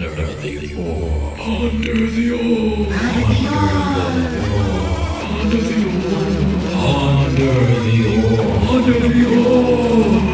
Under the orb. Under the orb. Under the orb. Under the orb. Under the orb.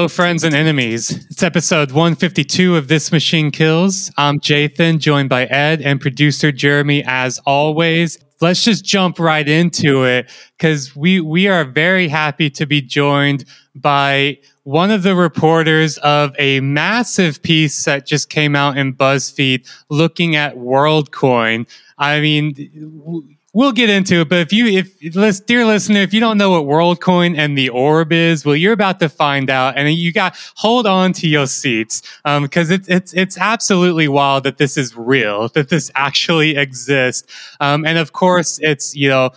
Hello, friends and enemies. It's episode 152 of This Machine Kills. I'm Jathan, joined by Ed and producer Jeremy, as always. Let's just jump right into it because we, we are very happy to be joined by one of the reporters of a massive piece that just came out in BuzzFeed looking at WorldCoin. I mean, We'll get into it, but if you, if dear listener, if you don't know what WorldCoin and the Orb is, well, you're about to find out, and you got hold on to your seats because um, it's it's it's absolutely wild that this is real, that this actually exists, um, and of course, it's you know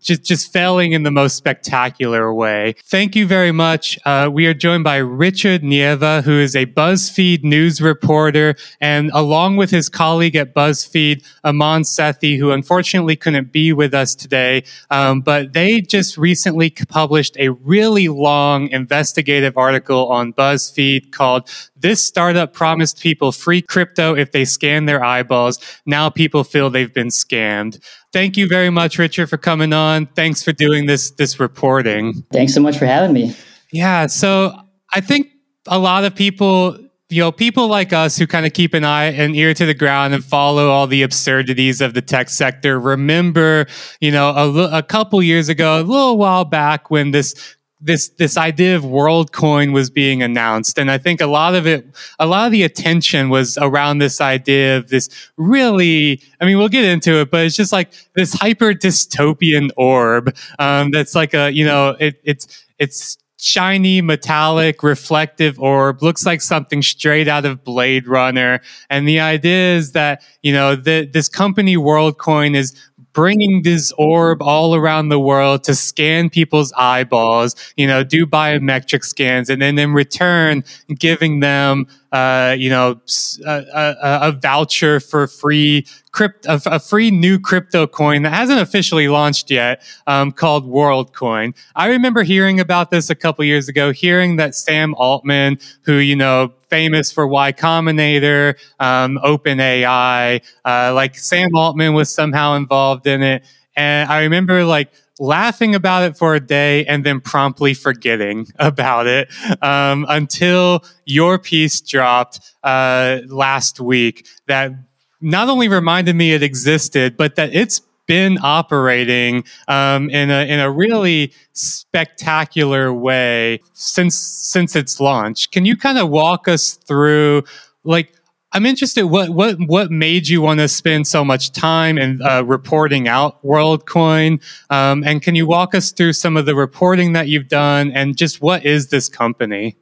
just just failing in the most spectacular way. Thank you very much. Uh, we are joined by Richard Nieva, who is a BuzzFeed news reporter, and along with his colleague at BuzzFeed, Aman Sethi, who unfortunately couldn't be with us today, um, but they just recently published a really long investigative article on BuzzFeed called this startup promised people free crypto if they scan their eyeballs. Now people feel they've been scammed. Thank you very much, Richard, for coming on. Thanks for doing this this reporting. Thanks so much for having me. Yeah, so I think a lot of people you know, people like us who kind of keep an eye and ear to the ground and follow all the absurdities of the tech sector remember, you know, a, a couple years ago, a little while back when this this this idea of WorldCoin was being announced. And i think a lot of it a lot of the attention was around this idea of this really i mean we'll get into it but it's just like this hyper dystopian orb um, that's like a you know it, it's it's shiny metallic reflective orb looks like something straight out of blade runner. And the idea is that you know the, this company worldcoin is bringing this orb all around the world to scan people's eyeballs, you know, do biometric scans, and then in return, giving them uh, you know, a, a, a, voucher for free crypt, a, a, free new crypto coin that hasn't officially launched yet, um, called WorldCoin. I remember hearing about this a couple years ago, hearing that Sam Altman, who you know, famous for Y Combinator, um, OpenAI, uh, like Sam Altman was somehow involved in it, and I remember like laughing about it for a day and then promptly forgetting about it um, until your piece dropped uh, last week that not only reminded me it existed, but that it's been operating um, in a in a really spectacular way since since its launch. Can you kind of walk us through like I'm interested. What what what made you want to spend so much time and uh, reporting out WorldCoin? Um, and can you walk us through some of the reporting that you've done and just what is this company?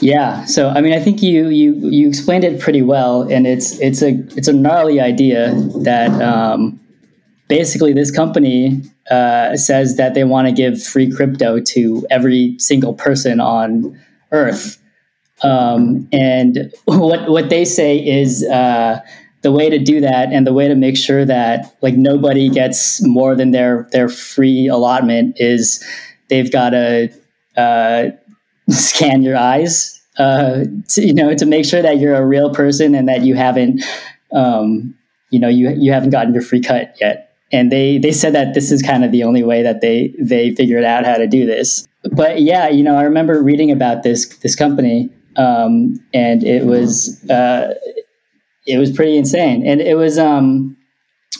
Yeah, so I mean, I think you you you explained it pretty well, and it's it's a it's a gnarly idea that um, basically this company uh, says that they want to give free crypto to every single person on Earth um, and what what they say is uh, the way to do that, and the way to make sure that like nobody gets more than their their free allotment is they've got to uh, scan your eyes, uh, to, you know, to make sure that you're a real person and that you haven't, um, you know, you you haven't gotten your free cut yet. And they they said that this is kind of the only way that they they figured out how to do this. But yeah, you know, I remember reading about this this company um, and it was uh, it was pretty insane. And it was um,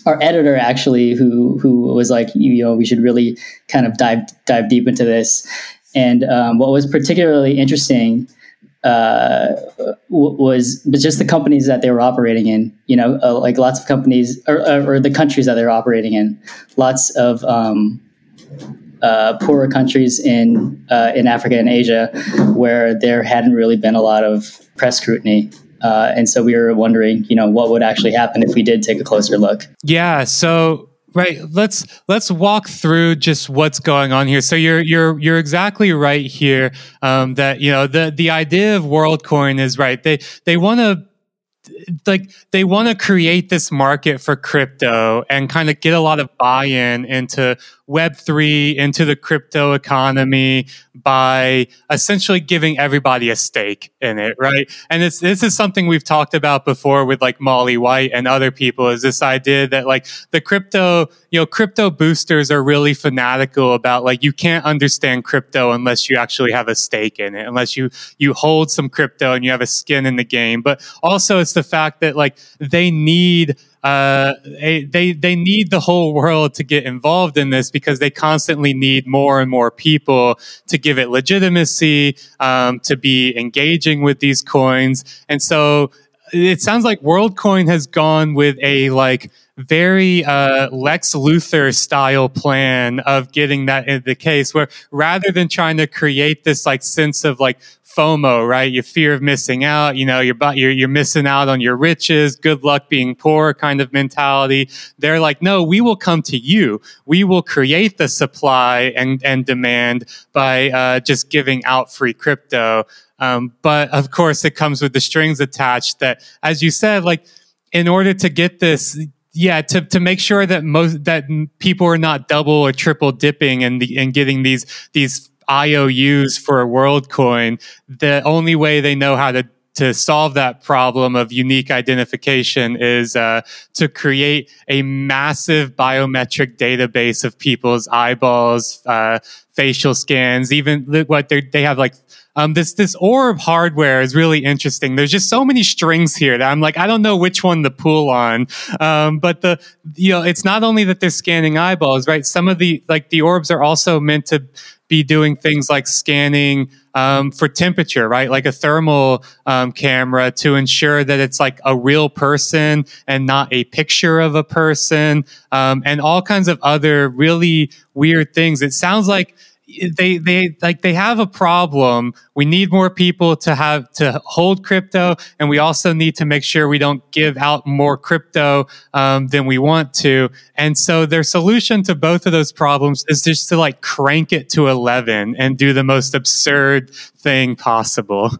our editor actually who who was like, you know, we should really kind of dive dive deep into this. And um, what was particularly interesting uh, was just the companies that they were operating in. You know, uh, like lots of companies or, or, the countries that they're operating in. Lots of um, uh, poorer countries in uh, in Africa and Asia, where there hadn't really been a lot of press scrutiny. Uh, and so we were wondering, you know, what would actually happen if we did take a closer look. Yeah. So right let's let's walk through just what's going on here so you're you're you're exactly right here um, that you know the the idea of worldcoin is right they they want to like they want to create this market for crypto and kind of get a lot of buy-in into web3 into the crypto economy by essentially giving everybody a stake in it right? And it's this is something we've talked about before with like molly white and other people is this idea that like the crypto you know crypto boosters are really fanatical about like you can't understand crypto unless you actually have a stake in it unless you you hold some crypto and you have a skin in the game. But also it's the fact that like they need uh, they they need the whole world to get involved in this because they constantly need more and more people to give it legitimacy, um, to be engaging with these coins, and so it sounds like WorldCoin has gone with a like very uh, Lex Luthor style plan of getting that in the case where rather than trying to create this like sense of like FOMO, right? Your fear of missing out, you know, you're, you're, you're missing out on your riches, good luck being poor kind of mentality. They're like, no, we will come to you. We will create the supply and, and demand by uh, just giving out free crypto. Um, but of course, it comes with the strings attached that, as you said, like, in order to get this, yeah, to, to make sure that most that people are not double or triple dipping and the, and getting these these IOUs for a WorldCoin, the only way they know how to to solve that problem of unique identification is uh, to create a massive biometric database of people's eyeballs, uh, facial scans, even what they have like um, this this orb hardware is really interesting. There's just so many strings here that I'm like, I don't know which one to pull on. Um, but the you know, it's not only that they're scanning eyeballs, right? Some of the like the orbs are also meant to be doing things like scanning um, for temperature, right? Like a thermal um, camera to ensure that it's like a real person and not a picture of a person, um, and all kinds of other really weird things. It sounds like they they like they have a problem. We need more people to have to hold crypto, and we also need to make sure we don't give out more crypto um, than we want to. And so their solution to both of those problems is just to like crank it to eleven and do the most absurd thing possible.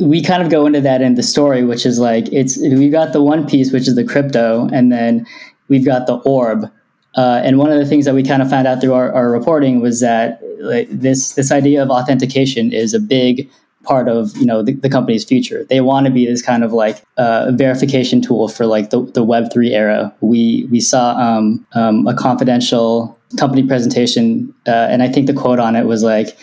We kind of go into that in the story, which is like it's we got the one piece, which is the crypto, and then we've got the orb. Uh, and one of the things that we kind of found out through our, our reporting was that like, this this idea of authentication is a big part of you know the, the company's future. They want to be this kind of like uh, verification tool for like the, the Web three era. We we saw um, um, a confidential company presentation, uh, and I think the quote on it was like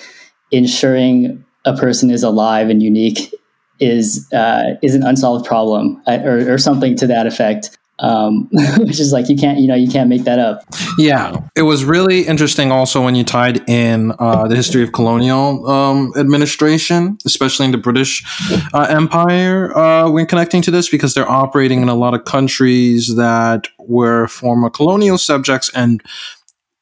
ensuring a person is alive and unique is uh, is an unsolved problem uh, or, or something to that effect um, which is like you can't you know you can't make that up. Yeah. It was really interesting also when you tied in uh, the history of colonial um, administration especially in the british uh, empire uh, when connecting to this because they're operating in a lot of countries that were former colonial subjects and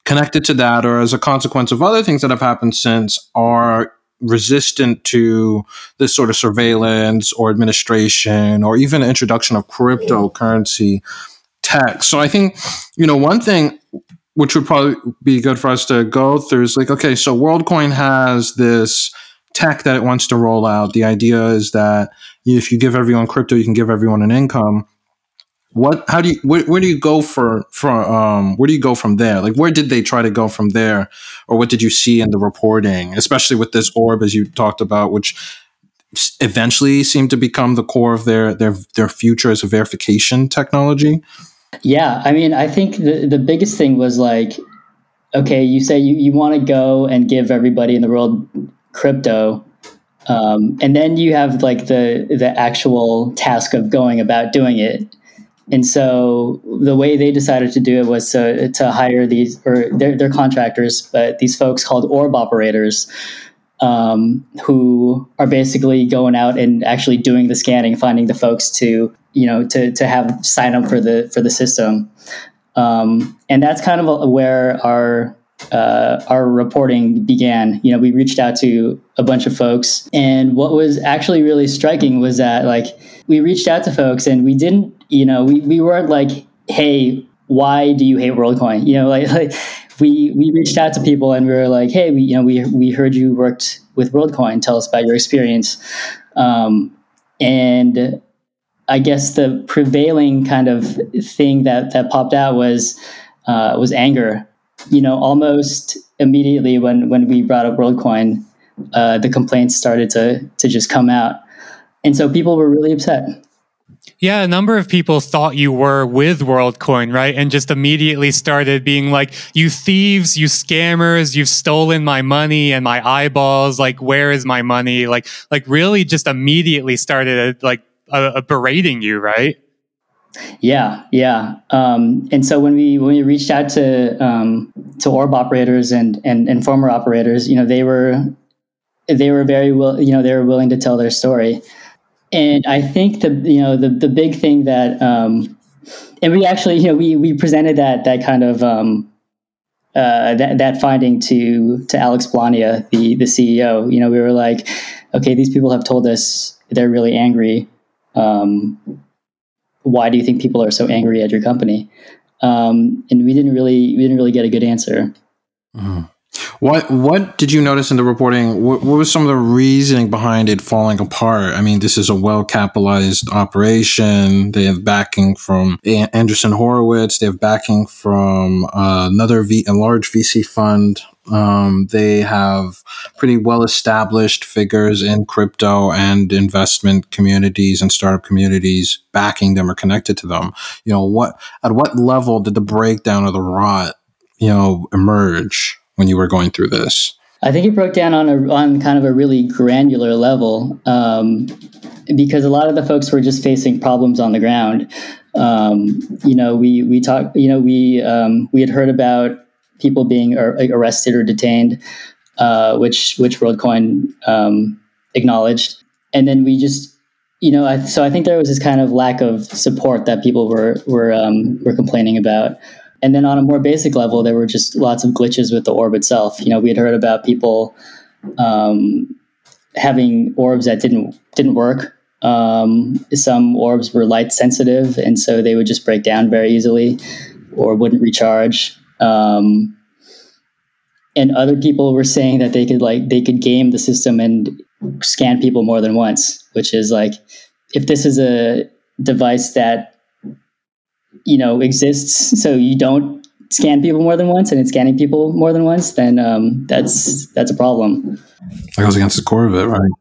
connected to that or as a consequence of other things that have happened since are resistant to this sort of surveillance or administration or even introduction of cryptocurrency tech. So I think, you know, one thing which would probably be good for us to go through is like, okay, so WorldCoin has this tech that it wants to roll out. The idea is that if you give everyone crypto, you can give everyone an income what how do you where, where do you go for from um where do you go from there? Like where did they try to go from there? Or what did you see in the reporting especially with this orb as you talked about which eventually seemed to become the core of their their their future as a verification technology? Yeah i mean i think the the biggest thing was like okay you say you, you want to go and give everybody in the world crypto um, and then you have like the the actual task of going about doing it and so the way they decided to do it was to, to hire these, or they're, contractors, but these folks called orb operators, um, who are basically going out and actually doing the scanning, finding the folks to, you know, to, to have sign up for the, for the system. Um, and that's kind of where our, uh, our reporting began. You know, we reached out to a bunch of folks, and what was actually really striking was that like we reached out to folks, and we didn't, you know, we, we weren't like, hey, why do you hate WorldCoin? You know, like, like we we reached out to people, and we were like, hey, we you know we we heard you worked with WorldCoin. Tell us about your experience. Um, and I guess the prevailing kind of thing that that popped out was uh, was anger you know, almost immediately when when we brought up WorldCoin, uh, the complaints started to to just come out, and so people were really upset. Yeah, a number of people thought you were with WorldCoin, right? And just immediately started being like, you thieves, you scammers, you've stolen my money and my eyeballs. Like, where is my money? Like, like really just immediately started like uh, berating you, right? Yeah, yeah. Um, and so when we when we reached out to um, to orb operators and, and and former operators, you know, they were they were very will you know they were willing to tell their story. And I think the you know the the big thing that um, and we actually you know we we presented that that kind of um, uh, that that finding to to Alex Blania, the the CEO. You know, we were like, okay, these people have told us they're really angry. Um, why do you think people are so angry at your company? Um, and we didn't really we didn't really get a good answer. Mm-hmm. What what did you notice in the reporting? What, what, was some of the reasoning behind it falling apart? I mean, this is a well capitalized operation. They have backing from Andreessen Horowitz. They have backing from uh, another v, a large VC fund. Um, they have pretty well established figures in crypto and investment communities and startup communities backing them or connected to them. You know, what at what level did the breakdown of the rot, you know, emerge when you were going through this? I think it broke down on a on kind of a really granular level um, because a lot of the folks were just facing problems on the ground. Um, you know, we we talked. You know, we um, we had heard about people being ar- arrested or detained, uh, which which WorldCoin um, acknowledged, and then we just you know I, so I think there was this kind of lack of support that people were were um, were complaining about. And then on a more basic level, there were just lots of glitches with the orb itself. You know, we had heard about people um, having orbs that didn't didn't work. Um, some orbs were light sensitive, and so they would just break down very easily, or wouldn't recharge. Um, and other people were saying that they could like they could game the system and scan people more than once, which is like if this is a device that you know exists, so you don't scan people more than once, and it's scanning people more than once, then um, that's that's a problem. That goes against the core of it, right?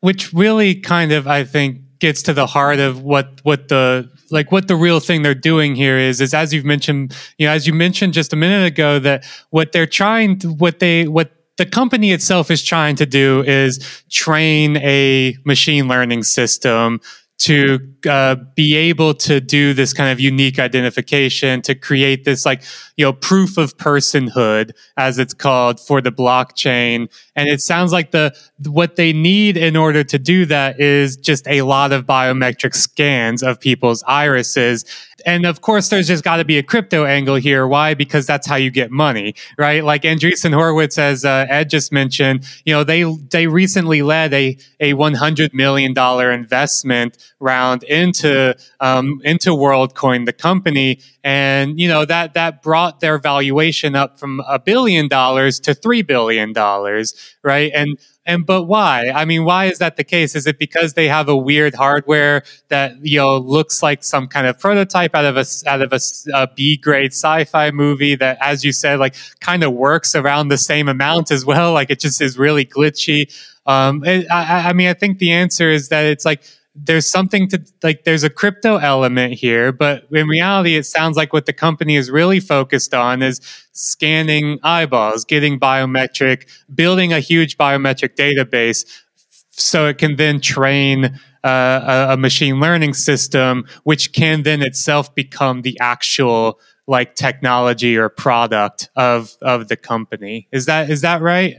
Which really kind of, I think, gets to the heart of what what the like what the real thing they're doing here is is as you've mentioned you know as you mentioned just a minute ago that what they're trying to what they what the company itself is trying to do is train a machine learning system to uh, be able to do this kind of unique identification to create this like you know proof of personhood as it's called for the blockchain. And it sounds like the what they need in order to do that is just a lot of biometric scans of people's irises and of course, there's just got to be a crypto angle here. Why? Because that's how you get money, right? Like Andreessen Horowitz, as uh, Ed just mentioned, you know, they they recently led a a 100 million dollar investment round into um, into WorldCoin, the company, and you know that that brought their valuation up from a billion dollars to three billion dollars, right? And and but why? I mean, why is that the case? Is it because they have a weird hardware that you know looks like some kind of prototype out of a out of a, a B grade sci-fi movie that, as you said, like kind of works around the same amount as well? Like it just is really glitchy. Um, I, I mean, I think the answer is that it's like there's something to like there's a crypto element here but in reality it sounds like what the company is really focused on is scanning eyeballs getting biometric building a huge biometric database so it can then train uh, a, a machine learning system which can then itself become the actual like technology or product of of the company. Is that is that right?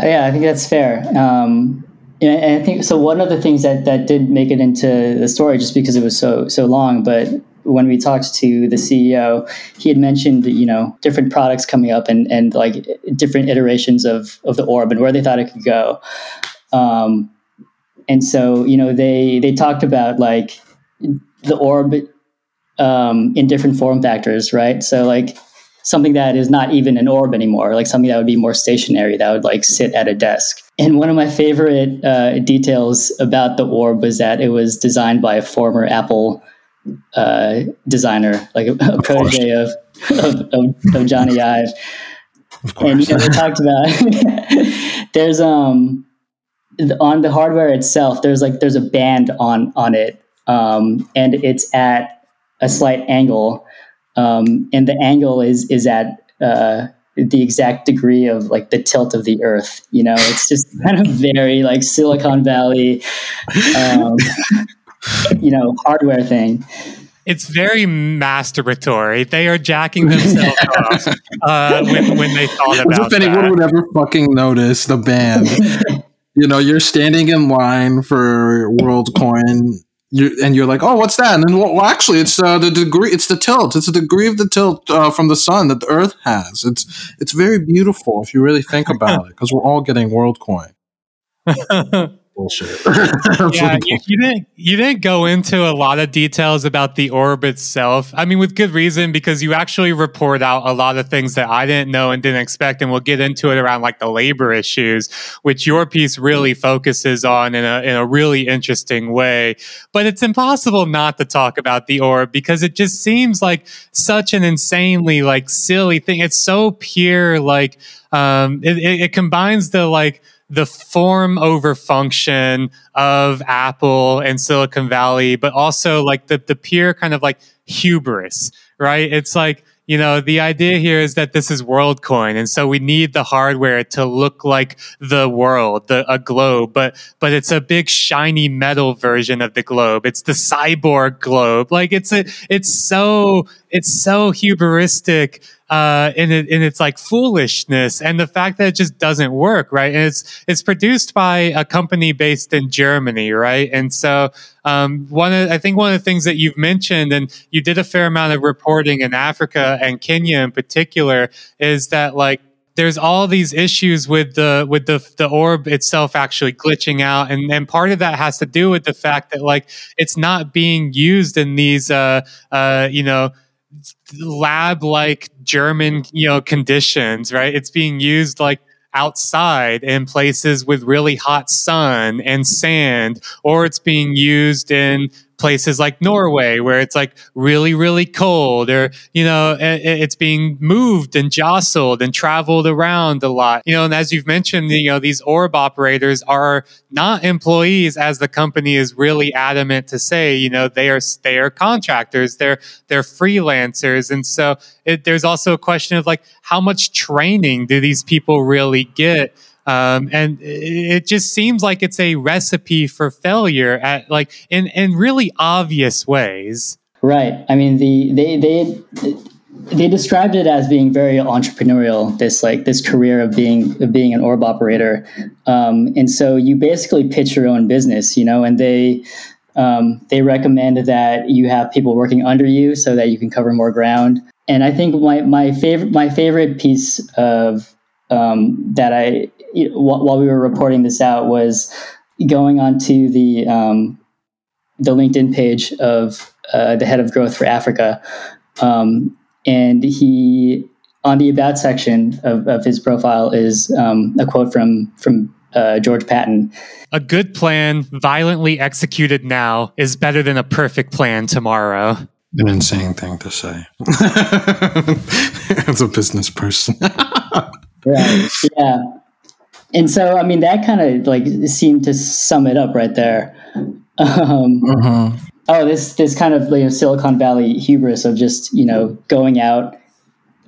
Yeah i think that's fair. Um, and I think so. One of the things that that did make it into the story, just because it was so so long, but when we talked to the CEO, he had mentioned you know different products coming up and and like different iterations of of the orb and where they thought it could go. Um, and so you know they they talked about like the orb um, in different form factors, right? So like something that is not even an orb anymore, like something that would be more stationary, that would like sit at a desk. And one of my favorite uh, details about the orb was that it was designed by a former Apple uh, designer, like a, a protege of, of, of, of, Jony Ive. Of course. And you know, we talked about there's um on the hardware itself, there's like there's a band on on it, um, and it's at a slight angle, um, and the angle is is at uh, the exact degree of like the tilt of the Earth. You know, it's just kind of very like Silicon Valley, um, you know, hardware thing. It's very masturbatory. They are jacking themselves off uh, when, when they thought about As if anyone that. would ever fucking notice the band. you know, you're standing in line for WorldCoin, you and you're like, "Oh, what's that?" And then, well, actually, it's uh, the degree. It's the tilt. It's the degree of the tilt uh, from the sun that the Earth has. It's it's very beautiful if you really think about it, because we're all getting WorldCoin. Bullshit. yeah, you, you, didn't you didn't go into a lot of details about the orb itself. I mean, with good reason because you actually report out a lot of things that I didn't know and didn't expect, and we'll get into it around like the labor issues, which your piece really focuses on in a in a really interesting way. But it's impossible not to talk about the orb because it just seems like such an insanely like silly thing. It's so pure, like um, it, it, it combines the like the form over function of Apple and Silicon Valley, but also like the, the pure kind of like hubris, right? It's like, you know, the idea here is that this is WorldCoin, and so we need the hardware to look like the world, the, a globe, but but it's a big shiny metal version of the globe. It's the cyborg globe. Like it's a, it's so it's so hubristic uh, in it, in its like foolishness and the fact that it just doesn't work, right? And it's it's produced by a company based in Germany, right? And so um, one of, I think one of the things that you've mentioned, and you did a fair amount of reporting in Africa and Kenya in particular, is that like there's all these issues with the with the the orb itself actually glitching out and and part of that has to do with the fact that like it's not being used in these uh uh you know lab like german you know conditions right? It's being used like outside in places with really hot sun and sand or it's being used in places like Norway where it's like really really cold or you know it's being moved and jostled and traveled around a lot. You know and as you've mentioned you know these orb operators are not employees as the company is really adamant to say. You know they are they are contractors. They're they're freelancers. And so it, there's also a question of like how much training do these people really get um, and it just seems like it's a recipe for failure at like in in really obvious ways. Right. I mean, the they they they described it as being very entrepreneurial. This like this career of being of being an orb operator, um, and so you basically pitch your own business, you know, and they. Um, they recommend that you have people working under you so that you can cover more ground. And I think my, my favorite my favorite piece of um, that I while we were reporting this out was going onto the um, the LinkedIn page of uh, the head of growth for Africa, um, and he on the about section of, of his profile is um, a quote from from uh, George Patton. A good plan, violently executed now, is better than a perfect plan tomorrow. An insane thing to say as a business person. right. Yeah and so i mean that kind of like seemed to sum it up right there. Um, uh-huh. oh this this kind of you know, silicon valley hubris of just you know going out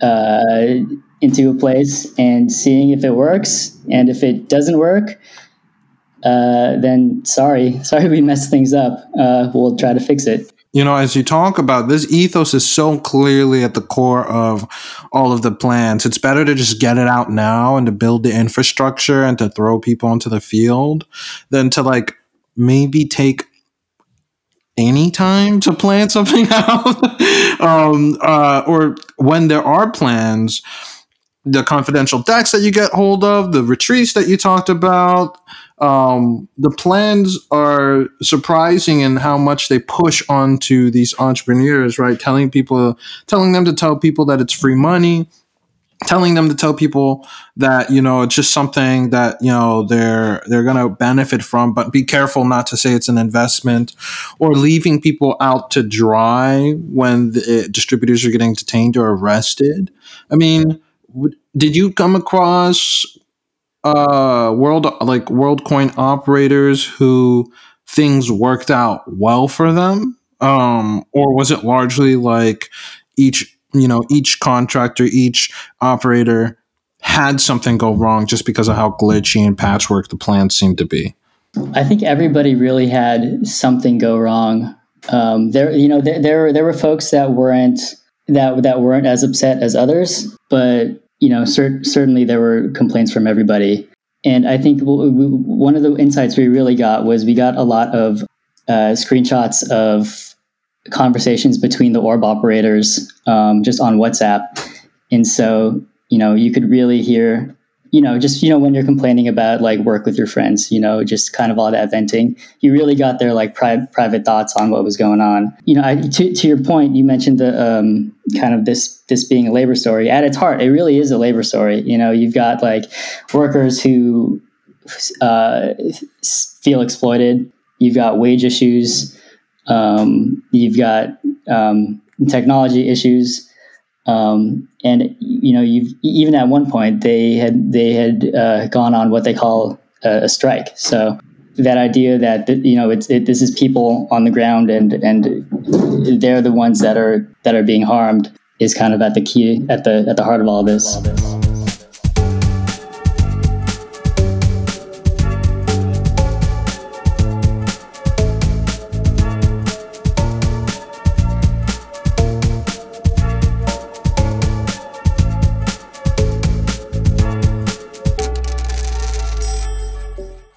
uh, into a place and seeing if it works. And if it doesn't work uh, then sorry. Sorry we messed things up. Uh, we'll try to fix it you know, as you talk about this ethos is so clearly at the core of all of the plans. It's better to just get it out now and to build the infrastructure and to throw people into the field than to like maybe take any time to plan something out, um, uh, or when there are plans, the confidential decks that you get hold of, the retreats that you talked about, um, the plans are surprising in how much they push onto these entrepreneurs, right? Telling people, telling them to tell people that it's free money, telling them to tell people that you know it's just something that you know they're they're going to benefit from but be careful not to say it's an investment or leaving people out to dry when the distributors are getting detained or arrested i mean did you come across uh world like world coin operators who things worked out well for them? Um or was it largely like each you know each contractor each operator had something go wrong just because of how glitchy and patchwork the plans seemed to be? I think everybody really had something go wrong. Um, there you know there, there there were folks that weren't that that weren't as upset as others but you know cer- certainly there were complaints from everybody and i think w- w- one of the insights we really got was we got a lot of uh, screenshots of conversations between the orb operators um, just on WhatsApp. And so, you know, you could really hear, you know, just, you know, when you're complaining about like work with your friends, you know, just kind of all that venting, you really got their like pri- private thoughts on what was going on. You know, I, to, to your point, you mentioned the um, kind of this, this being a labor story at its heart. It really is a labor story. You know, you've got like workers who uh, feel exploited. You've got wage issues um, you've got um, technology issues, um, and you know, you've even at one point they had they had uh, gone on what they call a, a, strike. So that idea that you know it's it, this is people on the ground and and they're the ones that are that are being harmed is kind of at the key at the at the heart of all this.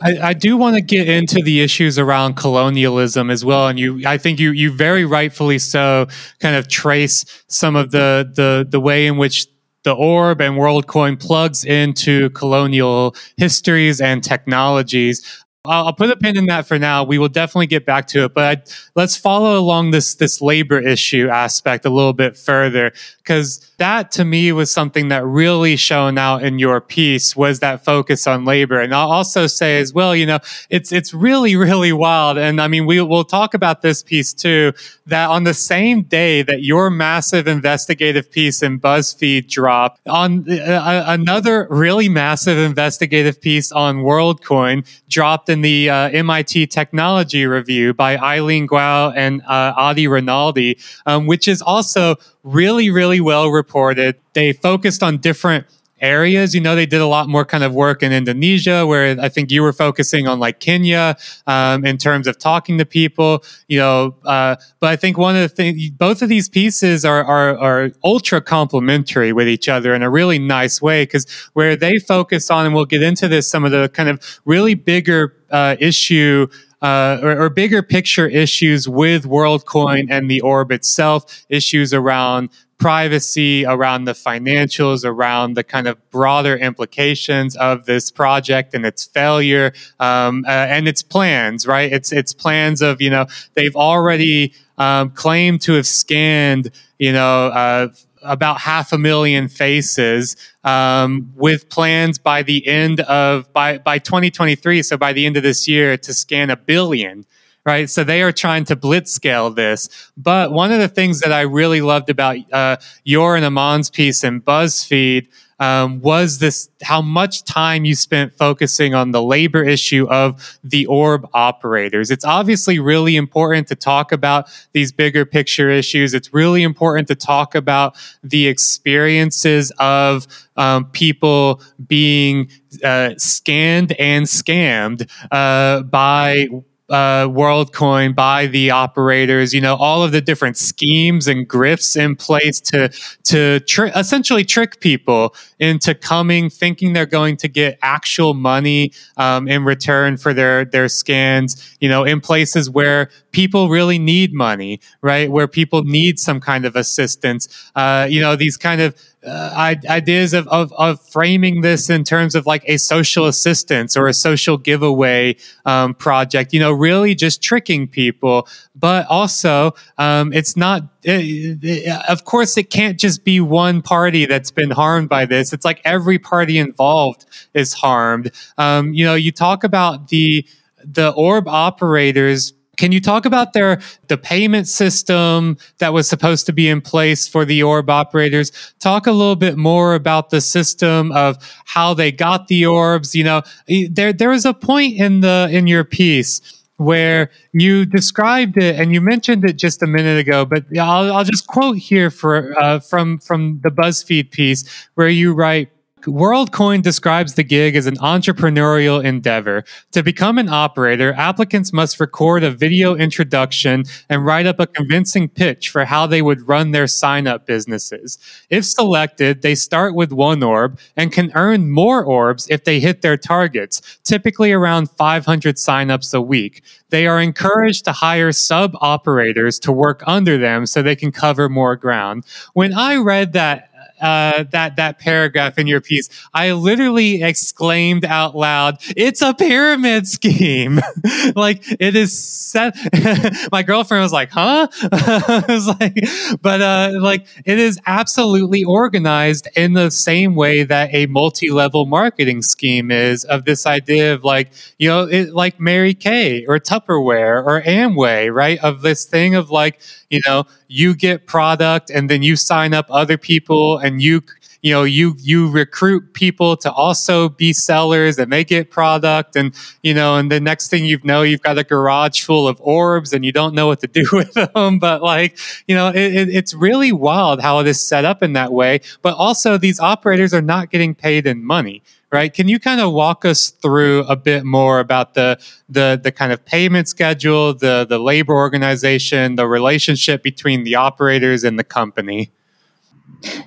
I, I, do want to get into the issues around colonialism as well, and you, I think you, you very rightfully so, kind of trace some of the the the way in which the orb and WorldCoin plugs into colonial histories and technologies. I'll, I'll, put a pin in that for now. We will definitely get back to it, but I, let's follow along this this labor issue aspect a little bit further because that to me was something that really shone out in your piece was that focus on labor. And I'll also say as well, you know, it's it's really really wild. And I mean, we will talk about this piece too. That on the same day that your massive investigative piece in BuzzFeed dropped, on uh, another really massive investigative piece on WorldCoin dropped in the uh, MIT Technology Review by Eileen Guo and uh, Adi Renaldi, um, which is also really, really well reported. They focused on different areas. You know, they did a lot more kind of work in Indonesia, where I think you were focusing on like Kenya um, in terms of talking to people. You know, uh, but I think one of the things, both of these pieces are are, are ultra complementary with each other in a really nice way because where they focus on, and we'll get into this, some of the kind of really bigger uh, issue uh, or, or, bigger picture issues with WorldCoin and the orb itself, issues around privacy, around the financials, around the kind of broader implications of this project and its failure um, uh, and its plans. Right? It's its plans of you know they've already um, claimed to have scanned you know. Uh, about half a million faces um, with plans by the end of by by 2023 so by the end of this year to scan a billion right? So they are trying to blitz scale this. But one of the things that i really loved about uh, your and Aman's piece in buzzfeed um, was this how much time you spent focusing on the labor issue of the orb operators. It's obviously really important to talk about these bigger picture issues. It's really important to talk about the experiences of um, people being uh, scanned and scammed uh, by uh, WorldCoin by the operators. You know, all of the different schemes and grifts in place to to tr- essentially trick people into coming, thinking they're going to get actual money um, in return for their their scans. You know, in places where people really need money, right? Where people need some kind of assistance. Uh, you know, these kind of uh, ideas of, of, of, framing this in terms of like a social assistance or a social giveaway um, project, you know, really just tricking people. But also, um, it's not, of course, it can't just be one party that's been harmed by this. It's like every party involved is harmed. Um, you know, you talk about the, the orb operators can you talk about their the payment system that was supposed to be in place for the orb operators? Talk a little bit more about the system of how they got the orbs. You know, there there was a point in the in your piece where you described it and you mentioned it just a minute ago, but I'll, I'll just quote here for uh, from from the BuzzFeed piece where you write WorldCoin describes the gig as an entrepreneurial endeavor. To become an operator, applicants must record a video introduction and write up a convincing pitch for how they would run their sign up businesses. If selected, they start with one orb and can earn more orbs if they hit their targets, typically around 500 signups a week. They are encouraged to hire sub operators to work under them so they can cover more ground. When I read that, uh, that that paragraph in your piece, I literally exclaimed out loud, "It's a pyramid scheme!" like it is set. My girlfriend was like, "Huh?" I was like, "But uh, like it is absolutely organized in the same way that a multi-level marketing scheme is of this idea of like you know, it, like Mary Kay or Tupperware or Amway, right? Of this thing of like you know you get product and then you sign up other people and you you know you you recruit people to also be sellers and they get product and you know and the next thing you know you've got a garage full of orbs and you don't know what to do with them but like you know it, it, it's really wild how it is set up in that way but also these operators are not getting paid in money right? Can you kind of walk us through a bit more about the the the kind of payment schedule, the the labor organization, the relationship between the operators and the company?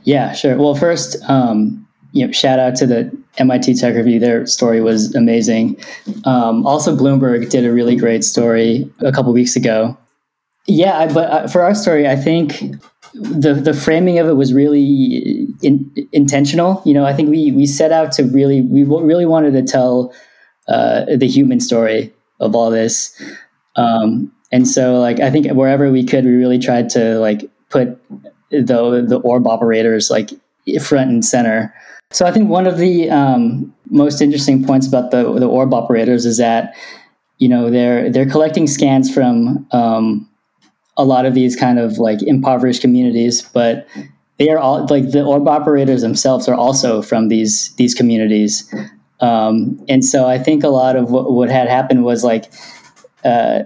Yeah, sure. Well, first, um, you know, shout out to the MIT Tech Review. Their story was amazing. Um, also, Bloomberg did a really great story a couple weeks ago. Yeah, but uh, for our story, I think the the framing of it was really in, intentional. You know, I think we we set out to really we really wanted to tell uh, the human story of all this, um, and so like I think wherever we could, we really tried to like put the the orb operators like front and center. So I think one of the um, most interesting points about the the orb operators is that you know they're they're collecting scans from um, a lot of these kind of like impoverished communities, but they are all like the orb operators themselves are also from these these communities. Um, and so I think a lot of what, what had happened was like uh,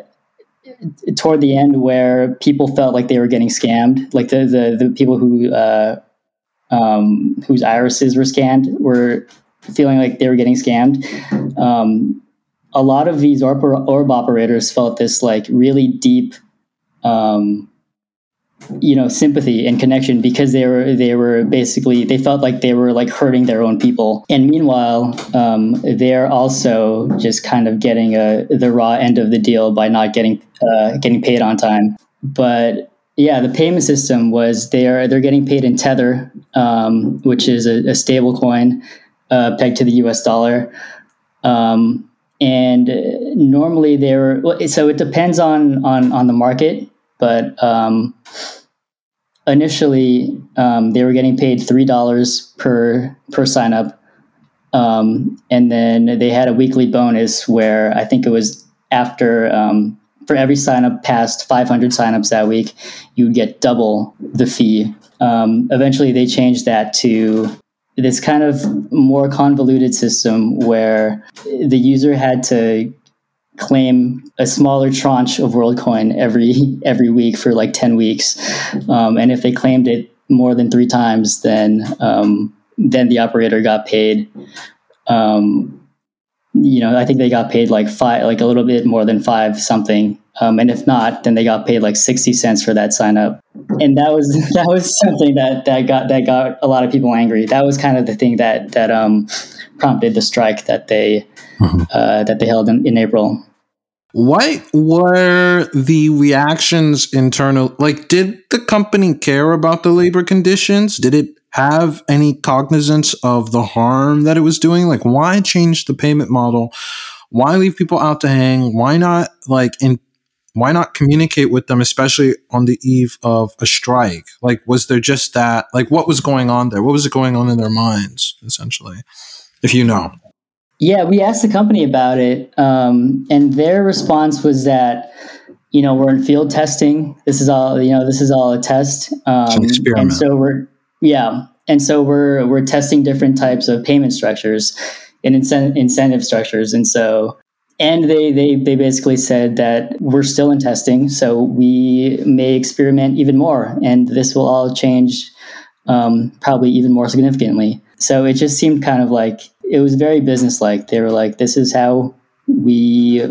toward the end where people felt like they were getting scammed, like the the, the people who uh, um, whose irises were scanned were feeling like they were getting scammed. Um, a lot of these orb, orb operators felt this like really deep um, you know sympathy and connection because they were they were basically they felt like they were like hurting their own people. And meanwhile um, they're also just kind of getting a, the raw end of the deal by not getting uh, getting paid on time. But yeah the payment system was they are they're getting paid in tether um, which is a, a stable coin uh, pegged to the us dollar. Um, and normally they're so it depends on on on the market but um, initially um, they were getting paid three dollars per per sign up. Um, and then they had a weekly bonus where i think it was after um, for every sign up past 500 signups that week you would get double the fee. Um, eventually they changed that to this kind of more convoluted system where the user had to claim a smaller tranche of WorldCoin every every week for like ten weeks, um, and if they claimed it more than three times, then um, then the operator got paid. Um, you know, I think they got paid like five, like a little bit more than five something. Um, and if not, then they got paid like sixty cents for that sign up. And that was that was something that that got that got a lot of people angry. That was kind of the thing that that um, prompted the strike that they mm-hmm. uh, that they held in, in April. What were the reactions internal? Like, did the company care about the labor conditions? Did it have any cognizance of the harm that it was doing? Like, why change the payment model? Why leave people out to hang? Why not like in? Why not communicate with them, especially on the eve of a strike? Like, was there just that? Like, what was going on there? What was going on in their minds, essentially? If you know. Yeah, we asked the company about it, um, and their response was that you know we're in field testing. This is all you know. This is all a test, um, and so we're yeah, and so we're we're testing different types of payment structures and incentive incentive structures, and so and they they they basically said that we're still in testing, so we may experiment even more, and this will all change um, probably even more significantly. So it just seemed kind of like it was very businesslike. They were like, "This is how we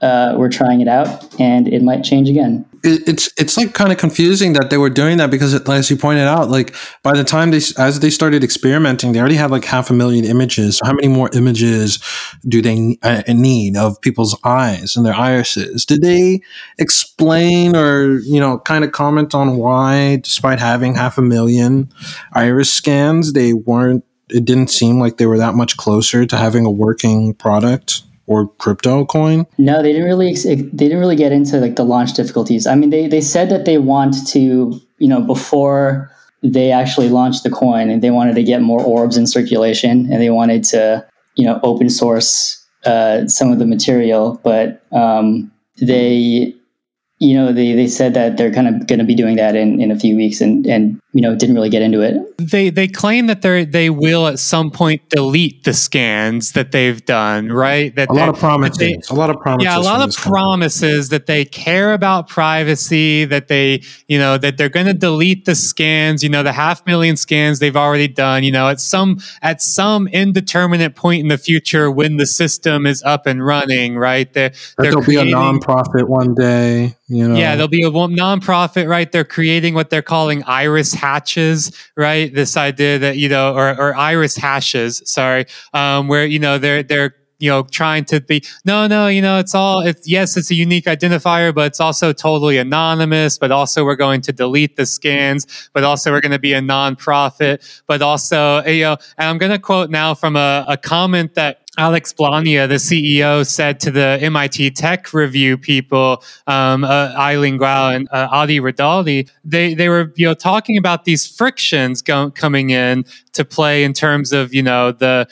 uh, we're trying it out, and it might change again." it's it's like kind of confusing that they were doing that because as you pointed out like by the time they as they started experimenting they already had like half a million images how many more images do they uh, need of people's eyes and their irises did they explain or you know kind of comment on why despite having half a million iris scans they weren't it didn't seem like they were that much closer to having a working product or crypto coin? No, they didn't really. They didn't really get into like the launch difficulties. I mean, they they said that they want to, you know, before they actually launched the coin, and they wanted to get more orbs in circulation, and they wanted to, you know, open source uh, some of the material, but um, they you know, they, they said that they're kind of going to be doing that in, in a few weeks and, and, you know, didn't really get into it. They, they claim that they they will at some point delete the scans that they've done, right? That a lot of promises, they, a lot of promises. Yeah, a lot of promises company. that they care about privacy, that they, you know, that they're going to delete the scans, you know, the half million scans they've already done, you know, at some, at some indeterminate point in the future when the system is up and running, right? They're, they're there'll creating, be a nonprofit one day. You know? Yeah, there'll be a nonprofit, right? They're creating what they're calling iris hatches, right? This idea that you know, or, or iris hashes, sorry, um, where you know they're they're you know trying to be no no you know it's all it's yes it's a unique identifier but it's also totally anonymous but also we're going to delete the scans but also we're going to be a nonprofit but also you know and i'm going to quote now from a, a comment that Alex Blania, the CEO, said to the MIT Tech Review people, um, uh, Eileen Guo and uh, Adi Renaldi, they they were you know talking about these frictions go- coming in to play in terms of you know the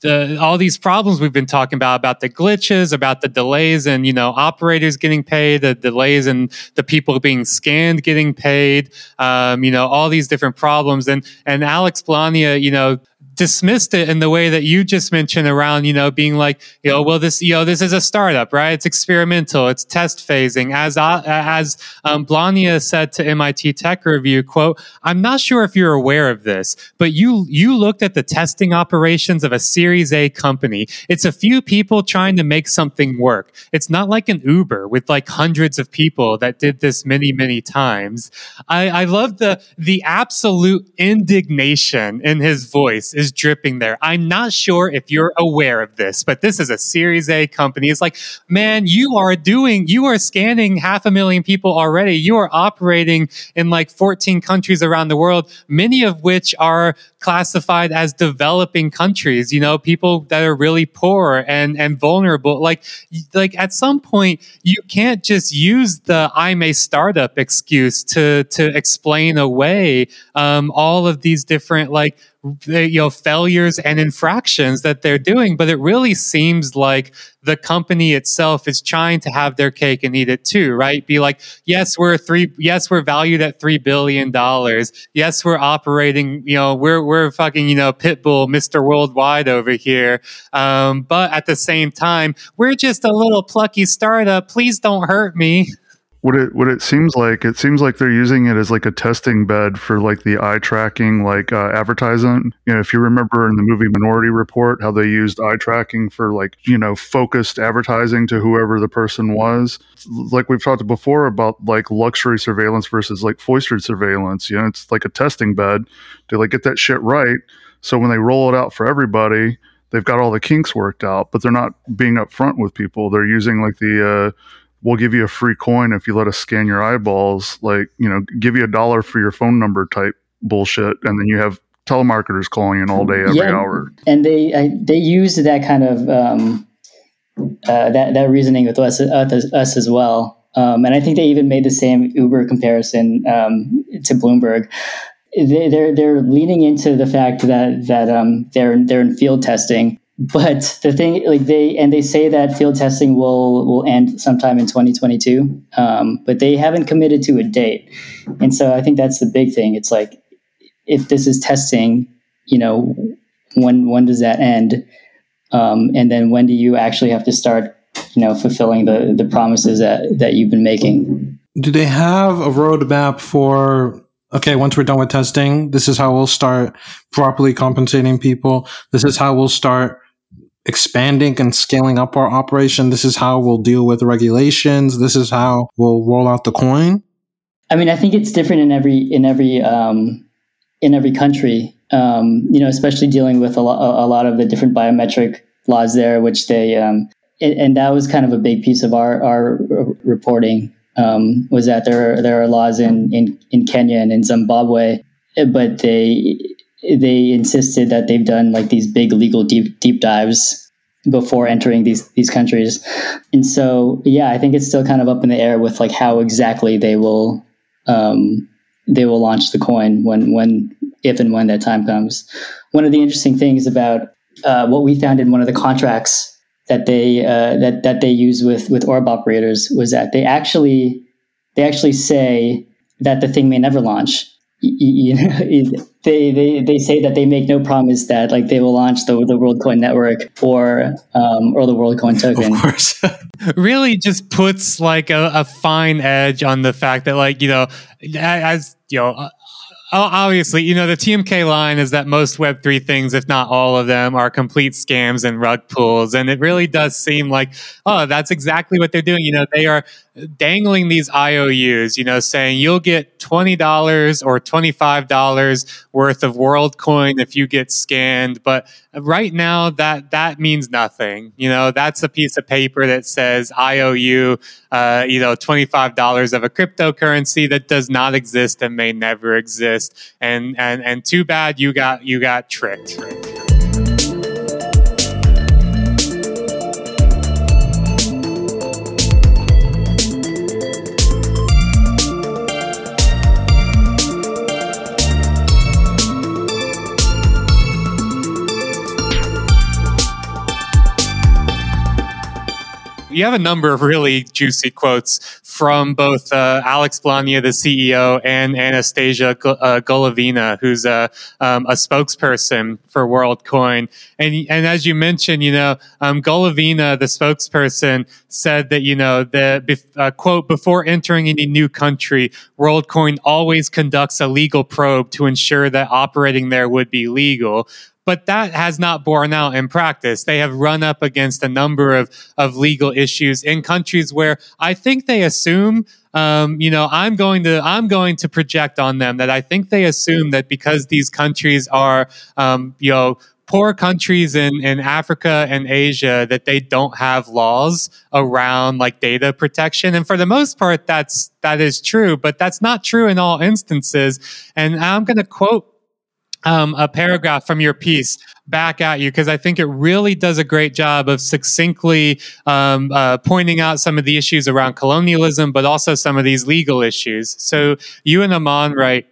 the all these problems we've been talking about about the glitches, about the delays, and you know operators getting paid, the delays, and the people being scanned getting paid, um, you know all these different problems, and and Alex Blania, you know dismissed it in the way that you just mentioned around, you know, being like, you know, well, this, you know, this is a startup, right? It's experimental, it's test phasing. As uh, as um, Blania said to MIT Tech Review, quote, "I'm not sure if you're aware of this, but you you looked at the testing operations of a Series A company. It's a few people trying to make something work. It's not like an Uber with like hundreds of people that did this many many times. I, I love the the absolute indignation in his voice." Is dripping there. I'm not sure if you're aware of this, but this is a Series A company. It's like, man, you are doing, you are scanning half a million people already. You are operating in like 14 countries around the world, many of which are classified as developing countries, you know, people that are really poor and, and vulnerable. Like, like at some point, you can't just use the I'm a startup excuse to, to explain away, um, all of these different like you know failures and infractions that they're doing but it really seems like the company itself is trying to have their cake and eat it too right? Be like yes we're three yes we're valued at 3 billion dollars. Yes we're operating you know we're we're fucking you know pitbull mr worldwide over here. Um, but at the same time we're just a little plucky startup. Please don't hurt me what it what it seems like it seems like they're using it as like a testing bed for like the eye tracking like uh, advertisement. You know if you remember in the movie minority report how they used eye tracking for like you know focused advertising to whoever the person was. Like we've talked before about like luxury surveillance versus like foisted surveillance. You know it's like a testing bed to like get that shit right. So when they roll it out for everybody they've got all the kinks worked out but they're not being upfront with people. They're using like the uh we'll give you a free coin if you let us scan your eyeballs like you know give you a dollar for your phone number type bullshit and then you have telemarketers calling in all day every Yeah. hour and they I, they used that kind of um, uh, that that reasoning with us us, us as well. Um, and I think they even made the same Uber comparison um, to Bloomberg. They, they're they're leaning into the fact that that um, they're they're in field testing. But the thing, like they and they say that field testing will will end sometime in 2022, um, but they haven't committed to a date. And so I think that's the big thing. It's like if this is testing, you know, when when does that end? Um, and then when do you actually have to start, you know, fulfilling the the promises that that you've been making? Do they have a roadmap for? Okay, once we're done with testing, this is how we'll start properly compensating people. This is how we'll start expanding and scaling up our operation. This is how we'll deal with regulations. This is how we'll roll out the coin. I mean, I think it's different in every in every um, in every country. Um, you know, especially dealing with a lot a lot of the different biometric laws there, which they um, and, and that was kind of a big piece of our our reporting um, was that there are, there are laws in, in in Kenya and in Zimbabwe, but they they insisted that they've done like these big legal deep deep dives before entering these these countries. And so yeah, I think it's still kind of up in the air with like how exactly they will um, they will launch the coin when when if and when that time comes. One of the interesting things about uh, what we found in one of the contracts that they uh, that that they use with with orb operators was that they actually they actually say that the thing may never launch. Y- You know, they, they they say that they make no promise that like they will launch the the WorldCoin network or um, or the WorldCoin token. Of course. really just puts like a, a fine edge on the fact that like you know as you know uh, obviously you know the tmk line is that most web3 things if not all of them are complete scams and rug pulls and it really does seem like oh that's exactly what they're doing you know they are dangling these ious you know saying you'll get $20 or $25 worth of worldcoin if you get scanned. But right now that that means nothing. You know that's a piece of paper that says iou uh, you know $25 of a cryptocurrency that does not exist and may never exist. And and and too bad you got you got tricked you have a number of really juicy quotes from both uh, Alex Blania, the CEO, and Anastasia uh, Golovina, who's a, um, a spokesperson for WorldCoin. And and as you mentioned, you know, um, Golovina, the spokesperson, said that you know the uh, quote before entering any new country, WorldCoin always conducts a legal probe to ensure that operating there would be legal but that has not borne out in practice. They have run up against a number of, of legal issues in countries where I think they assume, um, you know, I'm going to I'm going to project on them that I think they assume that because these countries are, um, you know. Poor countries in, in Africa and Asia that they don't have laws around like data protection. And for the most part, that's that is true, but that's not true in all instances. And I'm going to quote um, a paragraph from your piece back at you because I think it really does a great job of succinctly um, uh, pointing out some of the issues around colonialism, but also some of these legal issues. So you and Aman write.